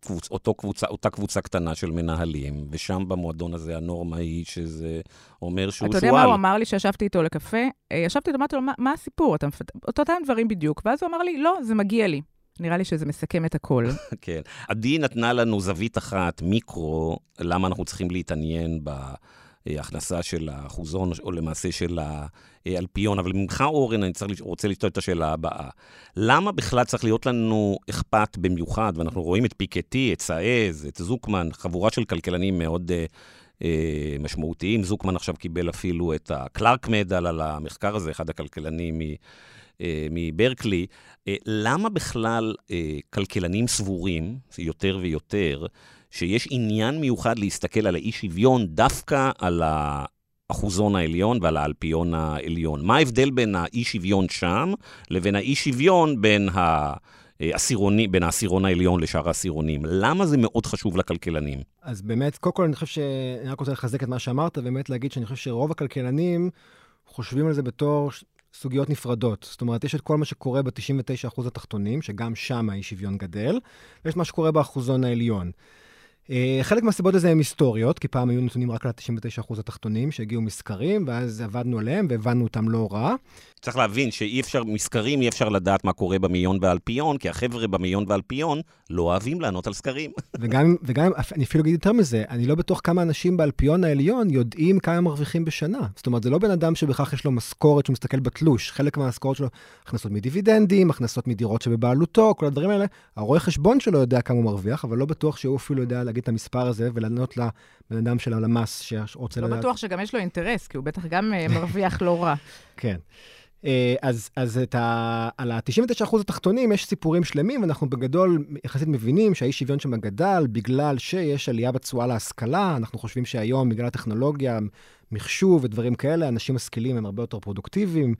קבוצ... אותו קבוצה, אותה קבוצה קטנה של מנהלים, ושם במועדון הזה הנורמה היא שזה אומר שהוא שועל. אתה יודע מה הוא אמר לי כשישבתי איתו לקפה? אה, ישבתי איתו, אמרתי לו, מה, מה הסיפור? אתה מפת... אותם דברים בדיוק. ואז הוא אמר לי, לא, זה מגיע לי. נראה לי שזה מסכם את הכל. כן. עדי נתנה לנו זווית אחת, מיקרו, למה אנחנו צריכים להתעניין בהכנסה של האחוזון, או למעשה של האלפיון. אבל ממך, אורן, אני צריך, רוצה לשאול את השאלה הבאה. למה בכלל צריך להיות לנו אכפת במיוחד, ואנחנו רואים את פיקטי, את סעז, את זוקמן, חבורה של כלכלנים מאוד... אה, משמעותיים. זוקמן עכשיו קיבל אפילו את הקלארק מדל על המחקר הזה, אחד הכלכלנים אה, מברקלי. אה, למה בכלל כלכלנים סבורים, יותר ויותר, שיש עניין מיוחד להסתכל על האי שוויון דווקא על האחוזון העליון ועל האלפיון העליון? מה ההבדל בין האי שוויון שם לבין האי שוויון בין ה... עשירוני, בין העשירון העליון לשאר העשירונים. למה זה מאוד חשוב לכלכלנים? אז באמת, קודם כל אני חושב ש... אני רק רוצה לחזק את מה שאמרת, ובאמת להגיד שאני חושב שרוב הכלכלנים חושבים על זה בתור סוגיות נפרדות. זאת אומרת, יש את כל מה שקורה ב-99% התחתונים, שגם שם האי שוויון גדל, ויש מה שקורה באחוזון העליון. אה, חלק מהסיבות לזה הן היסטוריות, כי פעם היו נתונים רק על ה-99% התחתונים שהגיעו מסקרים, ואז עבדנו עליהם והבנו אותם לא רע. צריך להבין שאי אפשר, מסקרים אי אפשר לדעת מה קורה במיון והאלפיון, כי החבר'ה במיון והאלפיון לא אוהבים לענות על סקרים. וגם, וגם, אני אפילו אגיד יותר מזה, אני לא בטוח כמה אנשים באלפיון העליון יודעים כמה הם מרוויחים בשנה. זאת אומרת, זה לא בן אדם שבכך יש לו משכורת שהוא מסתכל בתלוש. חלק מהמשכורת שלו, הכנסות מדיבידנדים, הכנסות מדירות שבבעלותו, כל הדברים האלה. הרואה חשבון שלו יודע כמה הוא מרוויח, אבל לא בטוח שהוא אפילו יודע להגיד את המספר הזה ולענות לבן אדם של הלמ"ס שרוצה לא לדעת. לא בטוח שגם יש לו אינטרס, כי הוא בטח גם אה, מרוויח לא רע. כן. אה, אז, אז ה, על ה-99% התחתונים יש סיפורים שלמים, ואנחנו בגדול יחסית מבינים שהאי שוויון שם גדל בגלל שיש עלייה בתשואה להשכלה. אנחנו חושבים שהיום, בגלל הטכנולוגיה, מחשוב ודברים כאלה, אנשים משכילים הם הרבה יותר פרודוקטיביים.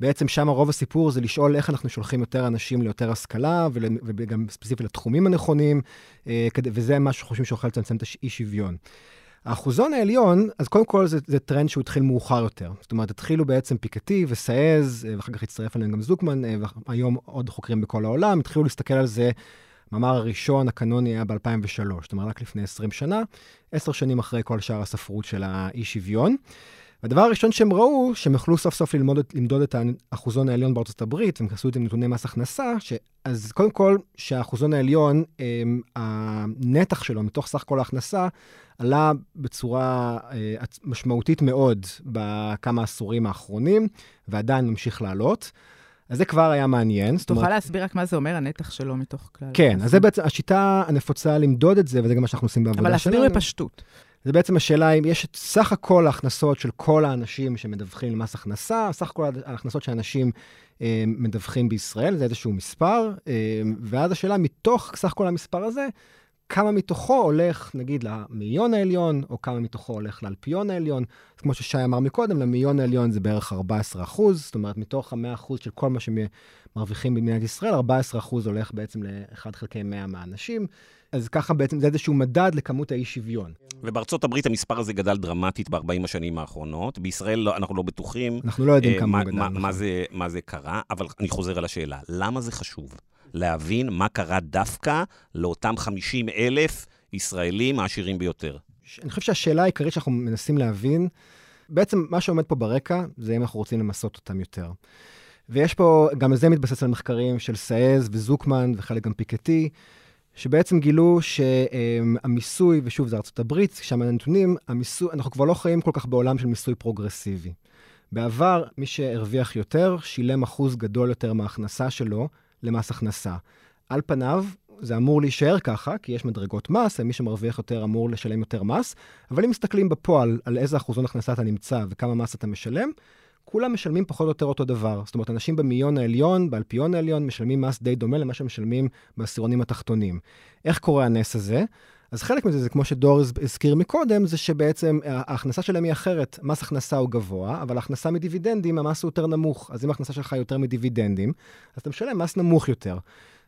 בעצם שם רוב הסיפור זה לשאול איך אנחנו שולחים יותר אנשים ליותר השכלה, וגם ספציפית לתחומים הנכונים, אה, וזה מה שחושבים שיכול לצמצם את האי-שוויון. האחוזון העליון, אז קודם כל זה, זה טרנד שהוא התחיל מאוחר יותר. זאת אומרת, התחילו בעצם פיקטי וסאז, אה, ואחר כך הצטרף אליהם גם זוקמן, אה, והיום עוד חוקרים בכל העולם, התחילו להסתכל על זה. המאמר הראשון, הקנוני, היה ב-2003, זאת אומרת, רק לפני 20 שנה, עשר שנים אחרי כל שאר הספרות של האי-שוויון. והדבר הראשון שהם ראו, שהם יכלו סוף סוף ללמוד, למדוד את האחוזון העליון בארצות הברית, הם עשו את זה עם נתוני מס הכנסה, ש... אז קודם כל, שהאחוזון העליון, הם, הנתח שלו מתוך סך כל ההכנסה, עלה בצורה אה, משמעותית מאוד בכמה עשורים האחרונים, ועדיין ממשיך לעלות. אז זה כבר היה מעניין. תוכל אומרת... להסביר רק מה זה אומר, הנתח שלו מתוך כלל. כן, אז זה בעצם השיטה הנפוצה למדוד את זה, וזה גם מה שאנחנו עושים בעבודה שלנו. אבל להסביר בפשטות. זה בעצם השאלה אם יש את סך הכל ההכנסות של כל האנשים שמדווחים למס הכנסה, סך הכל ההכנסות שאנשים אה, מדווחים בישראל, זה איזשהו מספר, אה, ואז השאלה, מתוך סך כל המספר הזה, כמה מתוכו הולך, נגיד, למאיון העליון, או כמה מתוכו הולך לאלפיון העליון. כמו ששי אמר מקודם, למאיון העליון זה בערך 14 אחוז, זאת אומרת, מתוך ה-100 אחוז של כל מה שמרוויחים במדינת ישראל, 14 אחוז הולך בעצם ל-1 חלקי 100 מהאנשים. אז ככה בעצם זה איזשהו מדד לכמות האי-שוויון. ובארצות הברית המספר הזה גדל דרמטית ב-40 השנים האחרונות. בישראל לא, אנחנו לא בטוחים. אנחנו לא יודעים אה, כמה הוא גדל. מה, מה, זה, מה זה קרה, אבל אני חוזר על השאלה, למה זה חשוב? להבין מה קרה דווקא לאותם 50 אלף ישראלים העשירים ביותר. אני חושב שהשאלה העיקרית שאנחנו מנסים להבין, בעצם מה שעומד פה ברקע, זה אם אנחנו רוצים למסות אותם יותר. ויש פה, גם זה מתבסס על מחקרים של סאז וזוקמן וחלק גם פיקטי, שבעצם גילו שהמיסוי, ושוב, זה ארצות הברית, שם הנתונים, המיסוי, אנחנו כבר לא חיים כל כך בעולם של מיסוי פרוגרסיבי. בעבר, מי שהרוויח יותר, שילם אחוז גדול יותר מההכנסה שלו למס הכנסה. על פניו, זה אמור להישאר ככה, כי יש מדרגות מס, ומי שמרוויח יותר אמור לשלם יותר מס, אבל אם מסתכלים בפועל על איזה אחוזון הכנסה אתה נמצא וכמה מס אתה משלם, כולם משלמים פחות או יותר אותו דבר. זאת אומרת, אנשים במאיון העליון, באלפיון העליון, משלמים מס די דומה למה שמשלמים בעשירונים התחתונים. איך קורה הנס הזה? אז חלק מזה, זה כמו שדור הזכיר מקודם, זה שבעצם ההכנסה שלהם היא אחרת. מס הכנסה הוא גבוה, אבל ההכנסה מדיבידנדים, המס הוא יותר נמוך. אז אם ההכנסה שלך יותר מדיבידנדים, אז אתה משלם מס נמוך יותר.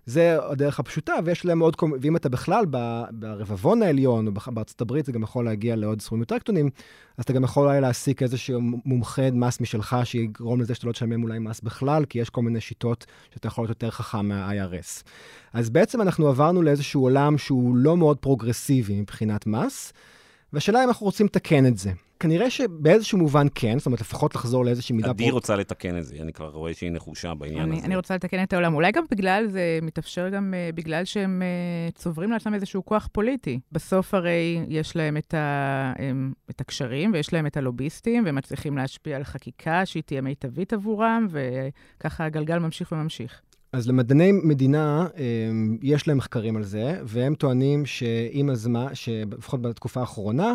זה הדרך הפשוטה, ויש להם עוד, ואם אתה בכלל ברבבון העליון, או בארצות הברית, זה גם יכול להגיע לעוד סכומים יותר קטנים, אז אתה גם יכול אולי להעסיק איזשהו מומחה מס משלך, שיגרום לזה שאתה לא תשלם אולי מס בכלל, כי יש כל מיני שיטות שאתה יכול להיות יותר חכם מה-IRS. אז בעצם אנחנו עברנו לאיזשהו עולם שהוא לא מאוד פרוגרסיבי מבחינת מס, והשאלה אם אנחנו רוצים לתקן את זה. כנראה שבאיזשהו מובן כן, זאת אומרת, לפחות לחזור לאיזושהי מידה... עדי רוצה לתקן את זה, אני כבר רואה שהיא נחושה בעניין אני, הזה. אני רוצה לתקן את העולם. אולי גם בגלל זה מתאפשר גם uh, בגלל שהם uh, צוברים לעצמם איזשהו כוח פוליטי. בסוף הרי יש להם את, ה, um, את הקשרים ויש להם את הלוביסטים, והם מצליחים להשפיע על חקיקה שהיא תהיה מיטבית עבורם, וככה הגלגל ממשיך וממשיך. אז למדעני מדינה, יש להם מחקרים על זה, והם טוענים שעם הזמן, שלפחות בתקופה האחרונה,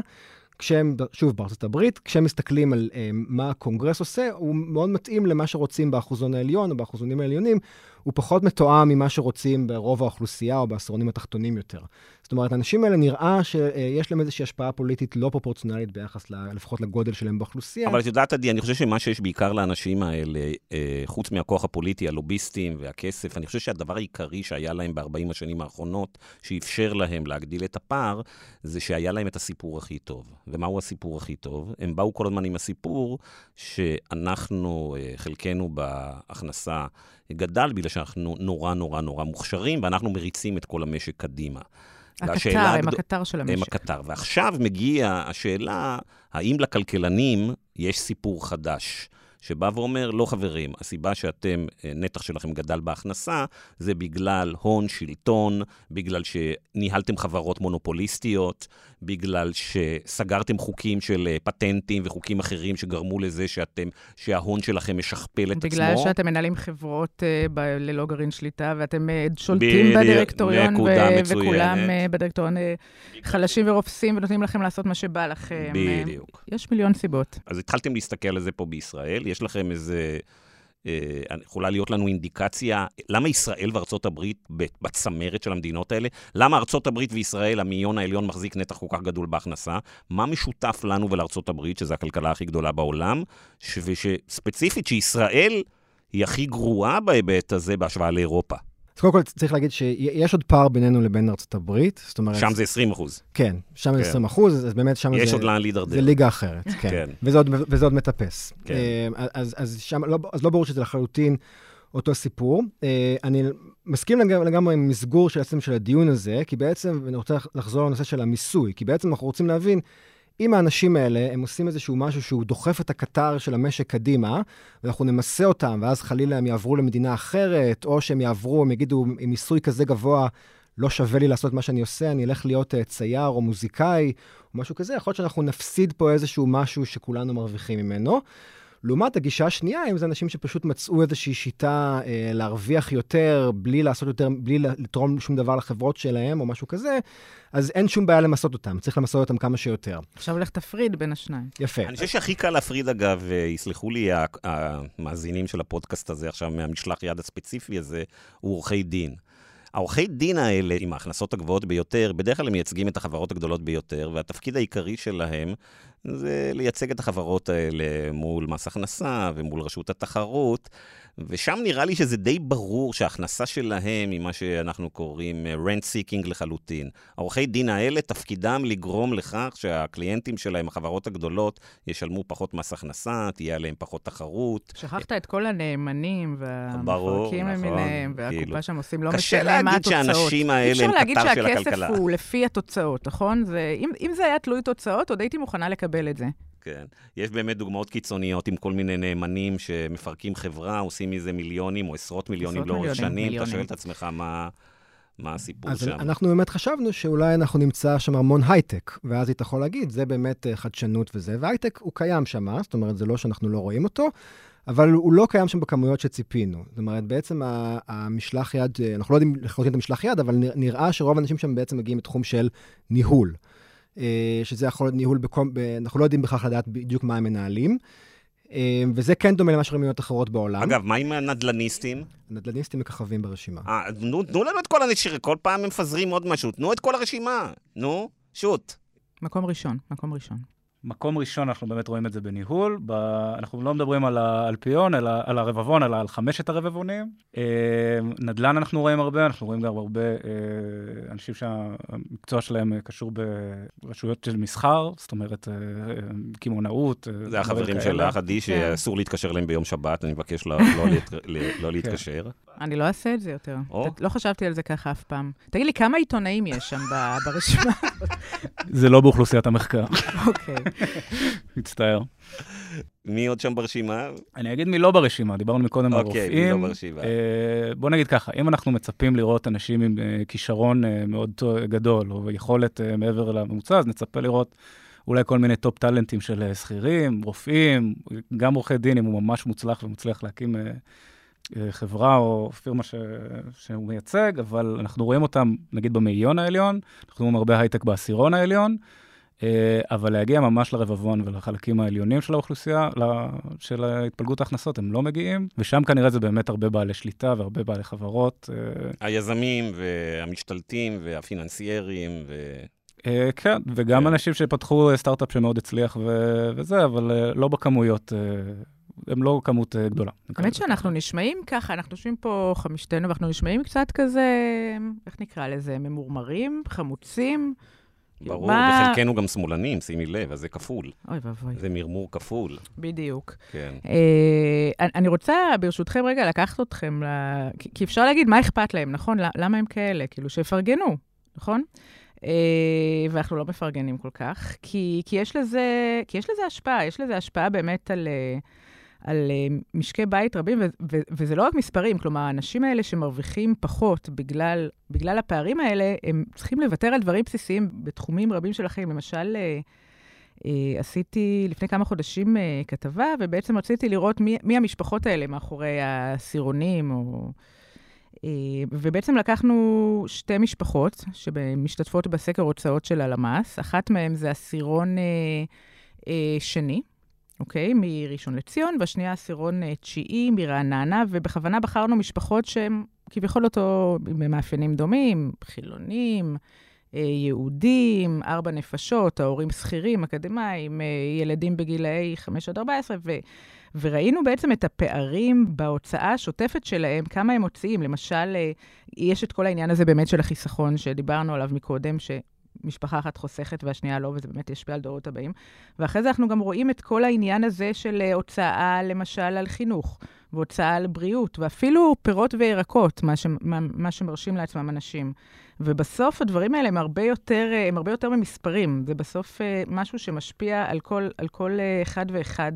כשהם, שוב, בארצות הברית, כשהם מסתכלים על um, מה הקונגרס עושה, הוא מאוד מתאים למה שרוצים באחוזון העליון או באחוזונים העליונים, הוא פחות מתואם ממה שרוצים ברוב האוכלוסייה או בעשירונים התחתונים יותר. זאת אומרת, האנשים האלה נראה שיש להם איזושהי השפעה פוליטית לא פרופורציונלית ביחס ל, לפחות לגודל שלהם באוכלוסייה. אבל את יודעת, עדי, אני חושב שמה שיש בעיקר לאנשים האלה, אה, חוץ מהכוח הפוליטי, הלוביסטים והכסף, אני חושב שהדבר העיקרי שהיה להם ב-40 השנים האחרונות, שאפשר להם להגדיל את הפער, זה שהיה להם את הסיפור הכי טוב. ומהו הסיפור הכי טוב? הם באו כל הזמן עם הסיפור שאנחנו, אה, חלקנו בהכנסה, גדל בגלל שאנחנו נורא נורא נורא מוכשרים, ואנחנו מריצים את כל המשק קדימה. הקטר, הם הקטר של המשק. הם הקטר. ועכשיו מגיעה השאלה, האם לכלכלנים יש סיפור חדש? שבא ואומר, לא חברים, הסיבה שאתם, אה, נתח שלכם גדל בהכנסה, זה בגלל הון, שלטון, בגלל שניהלתם חברות מונופוליסטיות, בגלל שסגרתם חוקים של אה, פטנטים וחוקים אחרים שגרמו לזה שאתם, שההון שלכם משכפל את בגלל עצמו. בגלל שאתם מנהלים חברות uh, ב- ללא גרעין שליטה, ואתם שולטים ב- בדירקטוריון, ו- וכולם בדירקטוריון חלשים ורופסים ונותנים לכם לעשות מה שבא לכם. בדיוק. יש מיליון סיבות. אז התחלתם להסתכל על זה פה בישראל, יש לכם איזה... אה, יכולה להיות לנו אינדיקציה למה ישראל וארצות הברית בצמרת של המדינות האלה, למה ארצות הברית וישראל, המאיון העליון, מחזיק נתח כל כך גדול בהכנסה, מה משותף לנו ולארצות הברית, שזו הכלכלה הכי גדולה בעולם, ושספציפית שישראל היא הכי גרועה בהיבט הזה בהשוואה לאירופה. אז קודם כל צריך להגיד שיש עוד פער בינינו לבין ארצות הברית, זאת אומרת... שם זה 20 אחוז. כן, שם כן. זה 20 אחוז, אז באמת שם יש זה... יש עוד לאן להידרדר. זה ליגה אחרת, כן. כן. וזה, עוד, וזה עוד מטפס. כן. אה, אז, אז, שם, לא, אז לא ברור שזה לחלוטין אותו סיפור. אה, אני מסכים לגמרי, לגמרי עם מסגור של עצם של הדיון הזה, כי בעצם, ואני רוצה לחזור לנושא של המיסוי, כי בעצם אנחנו רוצים להבין... אם האנשים האלה, הם עושים איזשהו משהו שהוא דוחף את הקטר של המשק קדימה, ואנחנו נמסה אותם, ואז חלילה הם יעברו למדינה אחרת, או שהם יעברו, הם יגידו, עם מיסוי כזה גבוה, לא שווה לי לעשות מה שאני עושה, אני אלך להיות uh, צייר או מוזיקאי, או משהו כזה, יכול להיות שאנחנו נפסיד פה איזשהו משהו שכולנו מרוויחים ממנו. לעומת הגישה השנייה, אם זה אנשים שפשוט מצאו איזושהי שיטה אה, להרוויח יותר, בלי לעשות יותר, בלי לתרום שום דבר לחברות שלהם או משהו כזה, אז אין שום בעיה למסות אותם, צריך למסות אותם כמה שיותר. עכשיו לך תפריד בין השניים. יפה. אני חושב שהכי קל להפריד, אגב, אה, יסלחו לי המאזינים של הפודקאסט הזה עכשיו מהמשלח יד הספציפי הזה, הוא עורכי דין. העורכי דין האלה, עם ההכנסות הגבוהות ביותר, בדרך כלל הם מייצגים את החברות הגדולות ביותר, והתפקיד העיקרי שלהם זה לייצג את החברות האלה מול מס הכנסה ומול רשות התחרות. ושם נראה לי שזה די ברור שההכנסה שלהם היא מה שאנחנו קוראים אה, rent seeking לחלוטין. העורכי דין האלה, תפקידם לגרום לכך שהקליינטים שלהם, החברות הגדולות, ישלמו פחות מס הכנסה, תהיה עליהם פחות תחרות. שכחת את כל הנאמנים והמפרקים נכון, למיניהם, והקופה כאילו. שם עושים לא משנה מה התוצאות. קשה להגיד שהאנשים האלה הם קטר של הכלכלה. אי אפשר להגיד שהכסף הוא לפי התוצאות, נכון? זה, אם, אם זה היה תלוי תוצאות, עוד הייתי מוכנה לקבל את זה. כן. יש באמת דוגמאות קיצוניות עם כל מיני נאמנים שמפרקים חברה, עושים מזה מיליונים או עשרות מיליונים לאורך שנים. מיליונים. אתה שואל את עצמך מה... מה הסיפור אז שם? אז אנחנו באמת חשבנו שאולי אנחנו נמצא שם המון הייטק, ואז היית יכול להגיד, זה באמת אה, חדשנות וזה, והייטק הוא קיים שם, זאת אומרת, זה לא שאנחנו לא רואים אותו, אבל הוא לא קיים שם בכמויות שציפינו. זאת אומרת, בעצם המשלח יד, אה, אנחנו לא יודעים לחלוטין את המשלח יד, אבל נראה שרוב האנשים שם בעצם מגיעים מתחום של ניהול. אה, שזה יכול להיות ניהול, בכל, אנחנו לא יודעים בכך לדעת בדיוק מה הם מנהלים. אה, וזה כן דומה למה שרואים במדינות אחרות בעולם. אגב, מה עם הנדלניסטים? הנדלניסטים מככבים ברשימה. אה, תנו, תנו לנו את כל הנשירה, כל פעם הם מפזרים עוד משהו, תנו את כל הרשימה, נו, שוט. מקום ראשון, מקום ראשון. מקום ראשון אנחנו באמת רואים את זה בניהול, ב... אנחנו לא מדברים על האלפיון, אלא על הרבבון, אלא על חמשת הרבבונים. אה, נדל"ן אנחנו רואים הרבה, אנחנו רואים גם הרבה אה, אנשים שהמקצוע שלהם קשור ברשויות של מסחר, זאת אומרת, אה, קמעונאות. זה החברים של עדי, שאסור להתקשר להם ביום שבת, אני מבקש לא, לא, לא להתקשר. אני לא אעשה את זה יותר. לא חשבתי על זה ככה אף פעם. תגיד לי, כמה עיתונאים יש שם ברשימה? זה לא באוכלוסיית המחקר, אוקיי. מצטער. מי עוד שם ברשימה? אני אגיד מי לא ברשימה, דיברנו מקודם על אוקיי, רופאים. מי לא ברשימה? אה, בוא נגיד ככה, אם אנחנו מצפים לראות אנשים עם אה, כישרון אה, מאוד גדול, או יכולת מעבר לממוצע, אז נצפה לראות אולי כל מיני top טאלנטים של שכירים, רופאים, גם עורכי דין, אם הוא ממש מוצלח ומצליח להקים חברה או פירמה ש... שהוא מייצג, אבל אנחנו רואים אותם, נגיד, במאיון העליון, אנחנו רואים הרבה הייטק בעשירון העליון, אבל להגיע ממש לרבבון ולחלקים העליונים של האוכלוסייה, של התפלגות ההכנסות, הם לא מגיעים, ושם כנראה זה באמת הרבה בעלי שליטה והרבה בעלי חברות. אה, היזמים והמשתלטים והפיננסיירים ו... אה, כן, וגם כן. אנשים שפתחו אה, סטארט-אפ שמאוד הצליח ו- וזה, אבל אה, לא בכמויות, אה, הם לא כמות אה, גדולה. האמת שאנחנו. נשמעים ככה, אנחנו יושבים פה חמישתנו, ואנחנו נשמעים קצת כזה, איך נקרא לזה, ממורמרים, חמוצים. ברור, מה- וחלקנו גם שמאלנים, שימי לב, אז זה כפול. אוי ואבוי, זה מרמור כפול, בדיוק. כן. אה, אני- רוצה, ברשותכם, רגע לקחת אתכם, ל... כי- אפשר להגיד, מה אכפת להם, נכון? למה הם כאלה? כאילו, שיפרגנו, נכון? אה, ואנחנו לא מפרגנים כל כך, כי, כי, יש לזה, כי יש לזה השפעה, יש לזה השפעה באמת על, אה, על אה, משקי בית רבים, ו, ו, וזה לא רק מספרים, כלומר, האנשים האלה שמרוויחים פחות בגלל, בגלל הפערים האלה, הם צריכים לוותר על דברים בסיסיים בתחומים רבים של החיים. למשל, אה, עשיתי לפני כמה חודשים אה, כתבה, ובעצם רציתי לראות מי, מי המשפחות האלה מאחורי העשירונים, או... אה, ובעצם לקחנו שתי משפחות שמשתתפות בסקר הוצאות של הלמ"ס. אחת מהן זה עשירון שני, אוקיי? מראשון לציון, והשנייה עשירון אה, תשיעי מרעננה, ובכוונה בחרנו משפחות שהן כביכול אותו, במאפיינים דומים, חילונים, אה, יהודים, ארבע נפשות, ההורים שכירים, אקדמאים, אה, ילדים בגילאי 5 עד 14, ו, וראינו בעצם את הפערים בהוצאה השוטפת שלהם, כמה הם מוציאים. למשל, יש את כל העניין הזה באמת של החיסכון שדיברנו עליו מקודם, שמשפחה אחת חוסכת והשנייה לא, וזה באמת ישפיע על דורות הבאים. ואחרי זה אנחנו גם רואים את כל העניין הזה של אה, הוצאה, למשל, על חינוך, והוצאה על בריאות, ואפילו פירות וירקות, מה, ש, מה, שמרשים לעצמם אנשים. ובסוף הדברים האלה הם הרבה יותר, אה, הם הרבה יותר ממספרים. זה בסוף אה, משהו שמשפיע על כל, על כל אחד ואחד.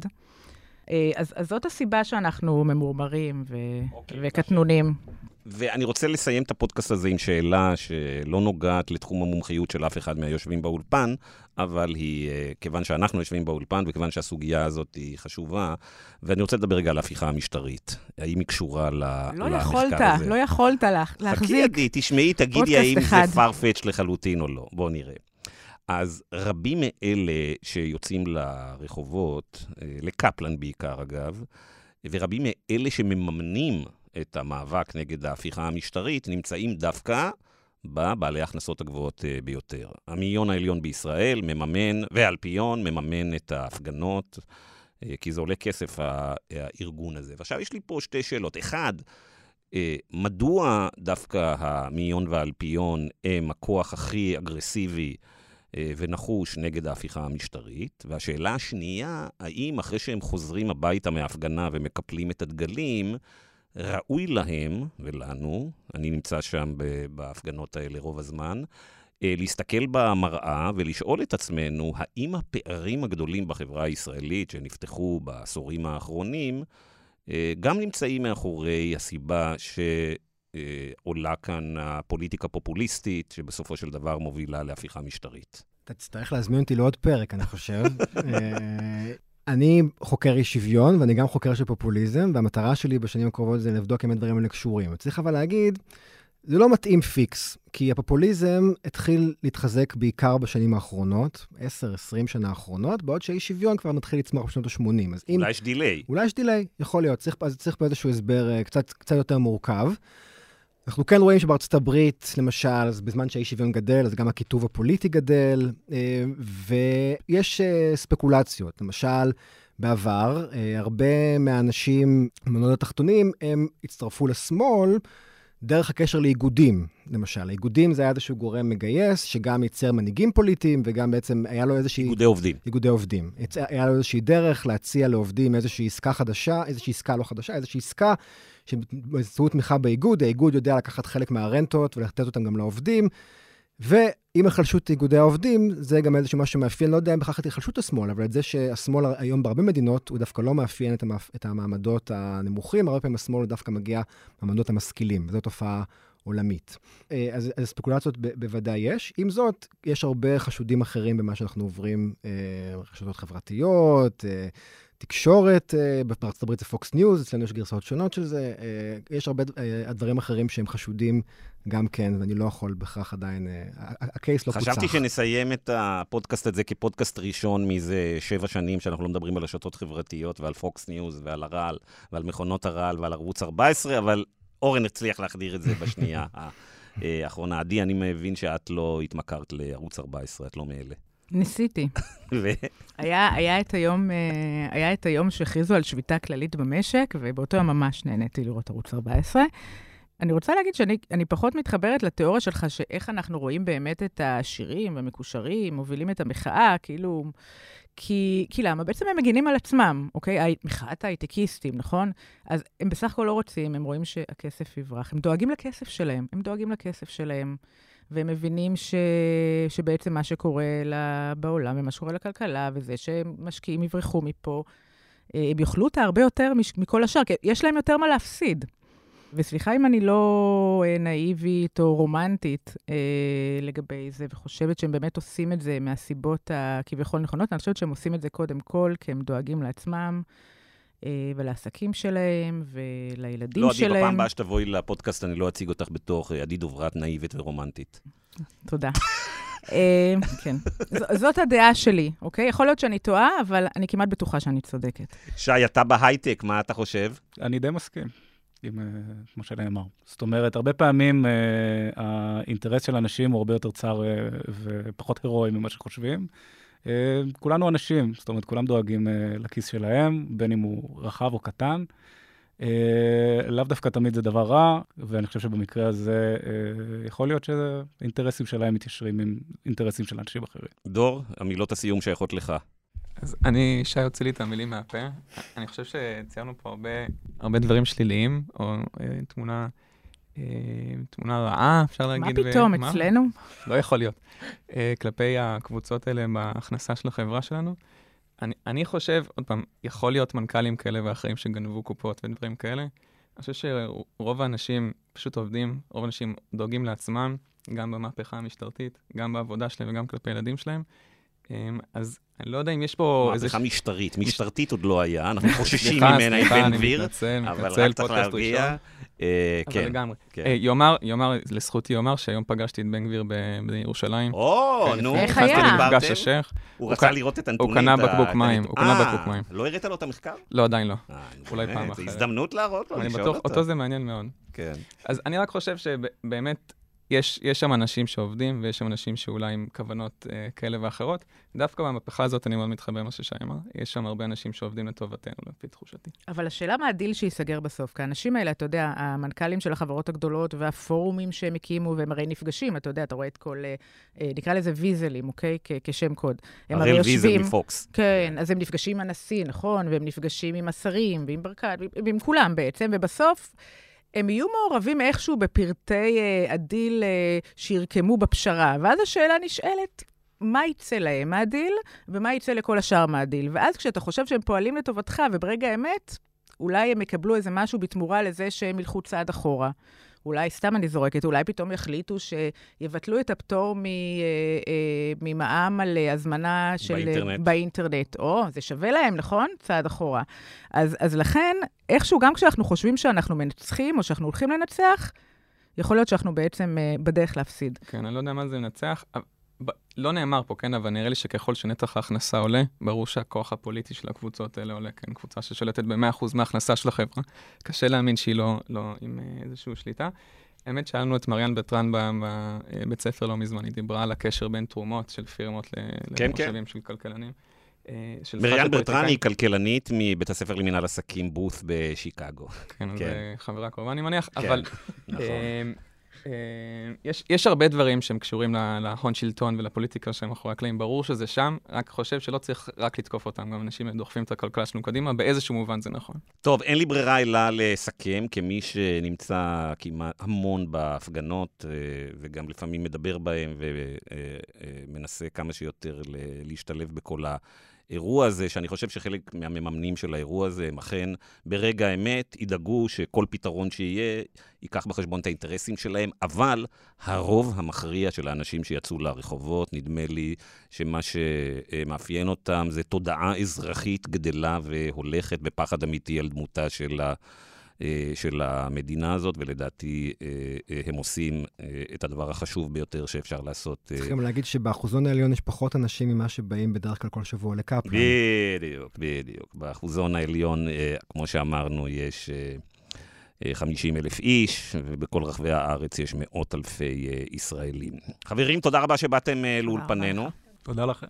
אה, אז, אז זאת הסיבה שאנחנו ממורמרים ו, אוקיי, וקטנונים. ואני רוצה לסיים את הפודקאסט הזה עם שאלה שלא נוגעת לתחום המומחיות של אף אחד מהיושבים באולפן, אבל היא, אה, כיוון שאנחנו יושבים באולפן וכיוון שהסוגיה הזאת היא חשובה, ואני רוצה לדבר רגע על ההפיכה המשטרית. האם היא קשורה ל- לא למחקר יכולת, הזה? לא יכולת לה, חכי להחזיק. עדי, תשמעי, תגידי האם אחד. זה farfetch לחלוטין או לא. בואו נראה. אז רבים מאלה שיוצאים לרחובות, אה, לקפלן בעיקר אגב, ורבים מאלה שמממנים את המאבק נגד ההפיכה המשטרית, נמצאים דווקא בבעלי ההכנסות הגבוהות אה, ביותר. המאיון העליון בישראל מממן, והאלפיון מממן את ההפגנות, אה, כי זה עולה כסף, הארגון הזה. ועכשיו יש לי פה שתי שאלות. אחד, מדוע דווקא המאיון והאלפיון הם הכוח הכי אגרסיבי ונחוש נגד ההפיכה המשטרית? והשאלה השנייה, האם אחרי שהם חוזרים הביתה מההפגנה ומקפלים את הדגלים, ראוי להם ולנו, אני נמצא שם בהפגנות האלה רוב הזמן, אה, להסתכל במראה ולשאול את עצמנו, האם הפערים הגדולים בחברה הישראלית שנפתחו בעשורים האחרונים, אה, גם נמצאים מאחורי הסיבה שעולה כאן הפוליטיקה פופוליסטית, שבסופו של דבר מובילה להפיכה משטרית. אתה תצטרך להזמין אותי לעוד פרק, אני חושב. אה, אני חוקר אי שוויון, ואני גם חוקר של פופוליזם, והמטרה שלי בשנים הקרובות זה לבדוק אם הדברים האלה קשורים. צריך אבל להגיד, זה לא מתאים פיקס, כי הפופוליזם התחיל להתחזק בעיקר בשנים האחרונות, 10-20 שנה האחרונות, בעוד שאי שוויון כבר מתחיל לצמוח בשנות ה-80. אז אם... אולי יש דיליי. אולי יש delay, יכול להיות. צריך, אז צריך פה איזשהו הסבר אה, קצת, קצת יותר מורכב. אנחנו כן רואים שבארצות הברית, למשל, אז בזמן שהאי שוויון גדל, אז גם הקיטוב הפוליטי גדל, אה, ויש אה, ספקולציות. למשל, בעבר, אה, הרבה מהאנשים במעמדות התחתונים, הם הצטרפו לשמאל, דרך הקשר לאיגודים, למשל. האיגודים זה היה איזשהו גורם מגייס, שגם ייצר מנהיגים פוליטיים, וגם בעצם היה לו איזושהי... איגודי עובדים. איגודי עובדים. היה לו איזושהי דרך להציע לעובדים איזושהי עסקה חדשה, איזושהי עסקה לא חדשה, איזושהי עסקה שבאמצעות תמיכה באיגוד, האיגוד יודע לקחת חלק מהרנטות ולתת אותן גם לעובדים. ועם החלשות איגודי העובדים, זה גם איזשהו משהו שמאפיין, לא יודע אם בכך את היחלשות השמאל, אבל את זה שהשמאל היום בהרבה מדינות, הוא דווקא לא מאפיין את, המאפ... את המעמדות הנמוכים, הרבה פעמים השמאל דווקא מגיע מהמעמדות המשכילים, וזו תופעה עולמית. אה, אז, אז ספקולציות ב- בוודאי יש. עם זאת, יש הרבה חשודים אחרים במה שאנחנו עוברים, אה, רשתות חברתיות, אה, תקשורת, אה, בארצות הברית זה פוקס ניוז, אצלנו יש גרסאות שונות של זה. אה, יש הרבה אה, דברים אחרים שהם חשודים גם כן, ואני לא יכול בהכרח עדיין, ה case לא פוצח. חשבתי שנסיים את הפודקאסט הזה כפודקאסט ראשון מזה שבע שנים, שאנחנו לא מדברים על רשתות חברתיות ועל פוקס ניוז ועל הרעל ועל מכונות הרעל ועל ערוץ 14, אבל אורן הצליח להחדיר את זה בשנייה האחרונה. עדי, אני מבין שאת לא התמכרת לערוץ 14, את לא מאלה. ניסיתי. ו? היה, היה, את היום, אה, היה את היום שהכריזו על שביתה כללית במשק, ובאותו יום ממש נהניתי לראות ערוץ 14. אני רוצה להגיד שאני פחות מתחברת לתיאוריה שלך, שאיך אנחנו רואים באמת את העשירים והמקושרים, מובילים את המחאה, כאילו... כי, כי למה? בעצם הם מגינים על עצמם, אוקיי? מחאת ההייטקיסטים, נכון? אז הם בסך הכל לא רוצים, הם רואים שהכסף יברח. הם דואגים לכסף שלהם, הם דואגים לכסף שלהם. והם מבינים ש... שבעצם מה שקורה לה... בעולם ומה שקורה לכלכלה, וזה שמשקיעים יברחו מפה, אה, הם יאכלו אותה הרבה יותר מש... מכל השאר, כי יש להם יותר מה להפסיד. וסליחה אם אני לא אה, נאיבית או רומנטית אה, לגבי זה, וחושבת שהם באמת עושים את זה מהסיבות הכביכול נכונות, אני חושבת שהם עושים את זה קודם כל, כי הם דואגים לעצמם. אה, ולעסקים שלהם, ולילדים לא, שלהם. לא, עדי, בפעם הבאה שתבואי לפודקאסט, אני לא אציג אותך בתור עדי דוברת נאיבית ורומנטית. תודה. אה, כן. זאת הדעה שלי, אוקיי? יכול להיות שאני טועה, אבל אני כמעט בטוחה שאני צודקת. שי, אתה בהייטק, מה אתה חושב? אני די מסכים. עם, כמו שנאמר. זאת אומרת, הרבה פעמים אה, האינטרס של אנשים הוא הרבה יותר צר אה, ופחות הירואי ממה שחושבים. אה, כולנו אנשים, זאת אומרת, כולם דואגים אה, לכיס שלהם, בין אם הוא רחב או קטן. אה, לאו דווקא תמיד זה דבר רע, ואני חושב שבמקרה הזה יכול להיות שהאינטרסים שלהם מתיישרים עם אינטרסים של אנשים אחרים. דור, המילות הסיום שייכות לך. אז אני, שי הוציא לי את המילים מהפה. אני חושב שציירנו פה הרבה, הרבה דברים שליליים, או תמונה תמונה רעה, אפשר להגיד. מה פתאום, ו... אצלנו? לא יכול להיות. אה, כלפי הקבוצות האלה בהכנסה של החברה שלנו. אני, אני חושב, עוד פעם, יכול להיות מנכ"לים כאלה ואחרים שגנבו קופות ודברים כאלה. אני חושב שרוב האנשים פשוט עובדים, רוב האנשים דואגים לעצמם, גם במהפכה המשטרתית, גם בעבודה שלהם וגם כלפי ילדים שלהם. אמ, אז אני לא יודע אם יש פה איזה... מהפכה משטרית, משטרתית עוד לא היה, אנחנו חוששים ממנה עם בן גביר, אבל רק צריך להרגיע. אה, כן. לגמרי. כן. אה, יאמר, יאמר, לזכותי יאמר שהיום פגשתי את בן גביר בירושלים. או, נו, איך היה? מפגש השייח. הוא רצה לראות את הנתונים. הוא קנה בקבוק מים, הוא קנה בקבוק מים. לא הראית לו את המחקר? לא, עדיין לא. אולי פעם אחרת. זו הזדמנות להראות לו, לשאול אותו. אותו זה מעניין מאוד. כן. אז אני רק חושב שבאמת יש, יש שם אנשים שעובדים, ויש שם אנשים שאולי עם כוונות אה, כאלה ואחרות. דווקא במהפכה הזאת אני מאוד מתחבר למה ששי אמר. יש שם הרבה אנשים שעובדים לטובתנו, לפי תחושתי. אבל השאלה מה הדיל שייסגר בסוף. כי האנשים האלה, אתה יודע, המנכ"לים של החברות הגדולות והפורומים שהם הקימו, והם הרי נפגשים, אתה יודע, אתה רואה את כל, אה, אה נקרא לזה ויזלים, אוקיי? כ- כשם קוד. הם הרי יושבים... ויזל מפוקס. כן, אז הם נפגשים עם הנשיא, נכון? והם נפגשים עם השרים, ועם ברקת, ועם כולם בעצם, ובסוף... הם יהיו מעורבים איכשהו בפרטי אה, הדיל אה, שירקמו בפשרה. ואז השאלה נשאלת, מה יצא להם מהדיל, ומה יצא לכל השאר מהדיל. ואז כשאתה חושב שהם פועלים לטובתך, וברגע האמת, אולי הם יקבלו איזה משהו בתמורה לזה שהם ילכו צעד אחורה. אולי, סתם אני זורקת, אולי פתאום יחליטו שיבטלו את הפטור אה, אה, ממע"מ על אה, הזמנה של... באינטרנט. באינטרנט. או, זה שווה להם, נכון? צעד אחורה. אז, אז לכן, איכשהו, גם כשאנחנו חושבים שאנחנו מנצחים, או שאנחנו הולכים לנצח, יכול להיות שאנחנו בעצם בדרך להפסיד. כן, אני לא יודע מה זה לנצח. לא נאמר פה, כן, אבל נראה לי שככל שנתח ההכנסה עולה, ברור שהכוח הפוליטי של הקבוצות האלה עולה, כן, קבוצה ששולטת ב-100% מההכנסה של החברה. קשה להאמין שהיא לא, לא עם אה, איזושהי שליטה. האמת שהיה לנו את מריאן בטרן בבית ספר לא מזמן, היא דיברה על הקשר בין תרומות של פירמות כן, למושבים כן. של כלכלנים. אה, מריאן ברטרן הפוליטיקאים. היא כלכלנית מבית הספר למינהל עסקים בות' בשיקגו. כן, כן. חברה קרובה, אני מניח, כן, אבל נכון. אה, אה, יש, יש הרבה דברים שהם קשורים לה- להון שלטון ולפוליטיקה שהם מאחורי הקלעים. ברור שזה שם, רק חושב שלא צריך רק לתקוף אותם, גם אנשים דוחפים את הכלכלה שלנו קדימה, באיזשהו מובן זה נכון. טוב, אין לי ברירה אלא לסכם, כמי שנמצא כמעט המון בהפגנות, אה, וגם לפעמים מדבר בהן ומנסה כמה שיותר להשתלב בכל האירוע הזה, שאני חושב שחלק מהמממנים של האירוע הזה הם אכן ברגע האמת ידאגו שכל פתרון שיהיה ייקח בחשבון את האינטרסים שלהם, אבל הרוב המכריע של האנשים שיצאו לרחובות, נדמה לי שמה שמאפיין אותם זה תודעה אזרחית גדלה והולכת בפחד אמיתי על דמותה של, ה, של המדינה הזאת, ולדעתי אה, אה, הם עושים אה, את הדבר החשוב ביותר שאפשר לעשות. אה, צריך גם להגיד שבאחוזון העליון יש פחות אנשים ממה שבאים בדרך כלל כל שבוע לקפלן. בדיוק, בדיוק. באחוזון העליון, אה, כמו שאמרנו, יש אה, אה, 50 אלף איש, ובכל רחבי הארץ יש מאות אלפי אה, ישראלים. חברים, תודה רבה שבאתם אה, לאולפנינו. תודה לכם.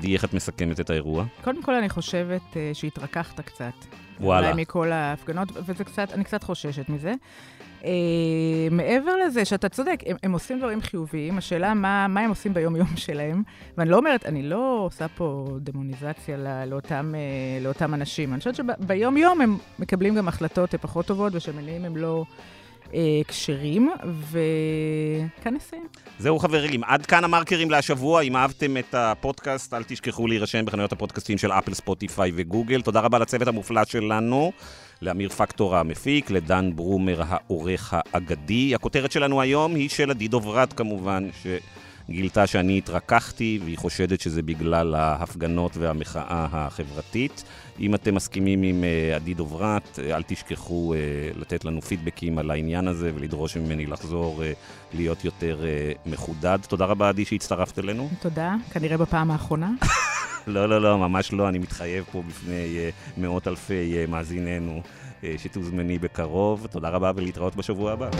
עדי, איך את מסכמת את האירוע? קודם כל, אני חושבת uh, שהתרככת קצת. וואלה. אולי מכל ההפגנות, וזה קצת, אני קצת חוששת מזה. Uh, מעבר לזה, שאתה צודק, הם, הם עושים דברים חיוביים, השאלה מה, מה הם עושים ביום-יום שלהם. ואני לא אומרת, אני לא עושה פה דמוניזציה לא, לאותם, uh, לאותם אנשים. אני חושבת שביום-יום הם מקבלים גם החלטות פחות טובות, ושמניעים הם לא uh, כשרים, וכאן נסיים. זהו חברים, עד כאן המרקרים להשבוע. אם אהבתם את הפודקאסט, אל תשכחו להירשם בחנויות הפודקאסטים של אפל, ספוטיפיי וגוגל. תודה רבה לצוות המופלא שלנו, לאמיר פקטור המפיק, לדן ברומר העורך האגדי. הכותרת שלנו היום היא של עדי דוברת כמובן, שגילתה שאני התרככתי, והיא חושדת שזה בגלל ההפגנות והמחאה החברתית. אם אתם מסכימים עם אה, עדי דוברת, אה, אל תשכחו אה, לתת לנו פידבקים על העניין הזה ולדרוש ממני לחזור להיות יותר מחודד. תודה רבה, עדי, שהצטרפת אלינו. תודה, כנראה בפעם האחרונה. לא, לא, לא, ממש לא, אני מתחייב פה בפני מאות אלפי מאזיננו שתוזמני בקרוב. תודה רבה ולהתראות בשבוע הבא.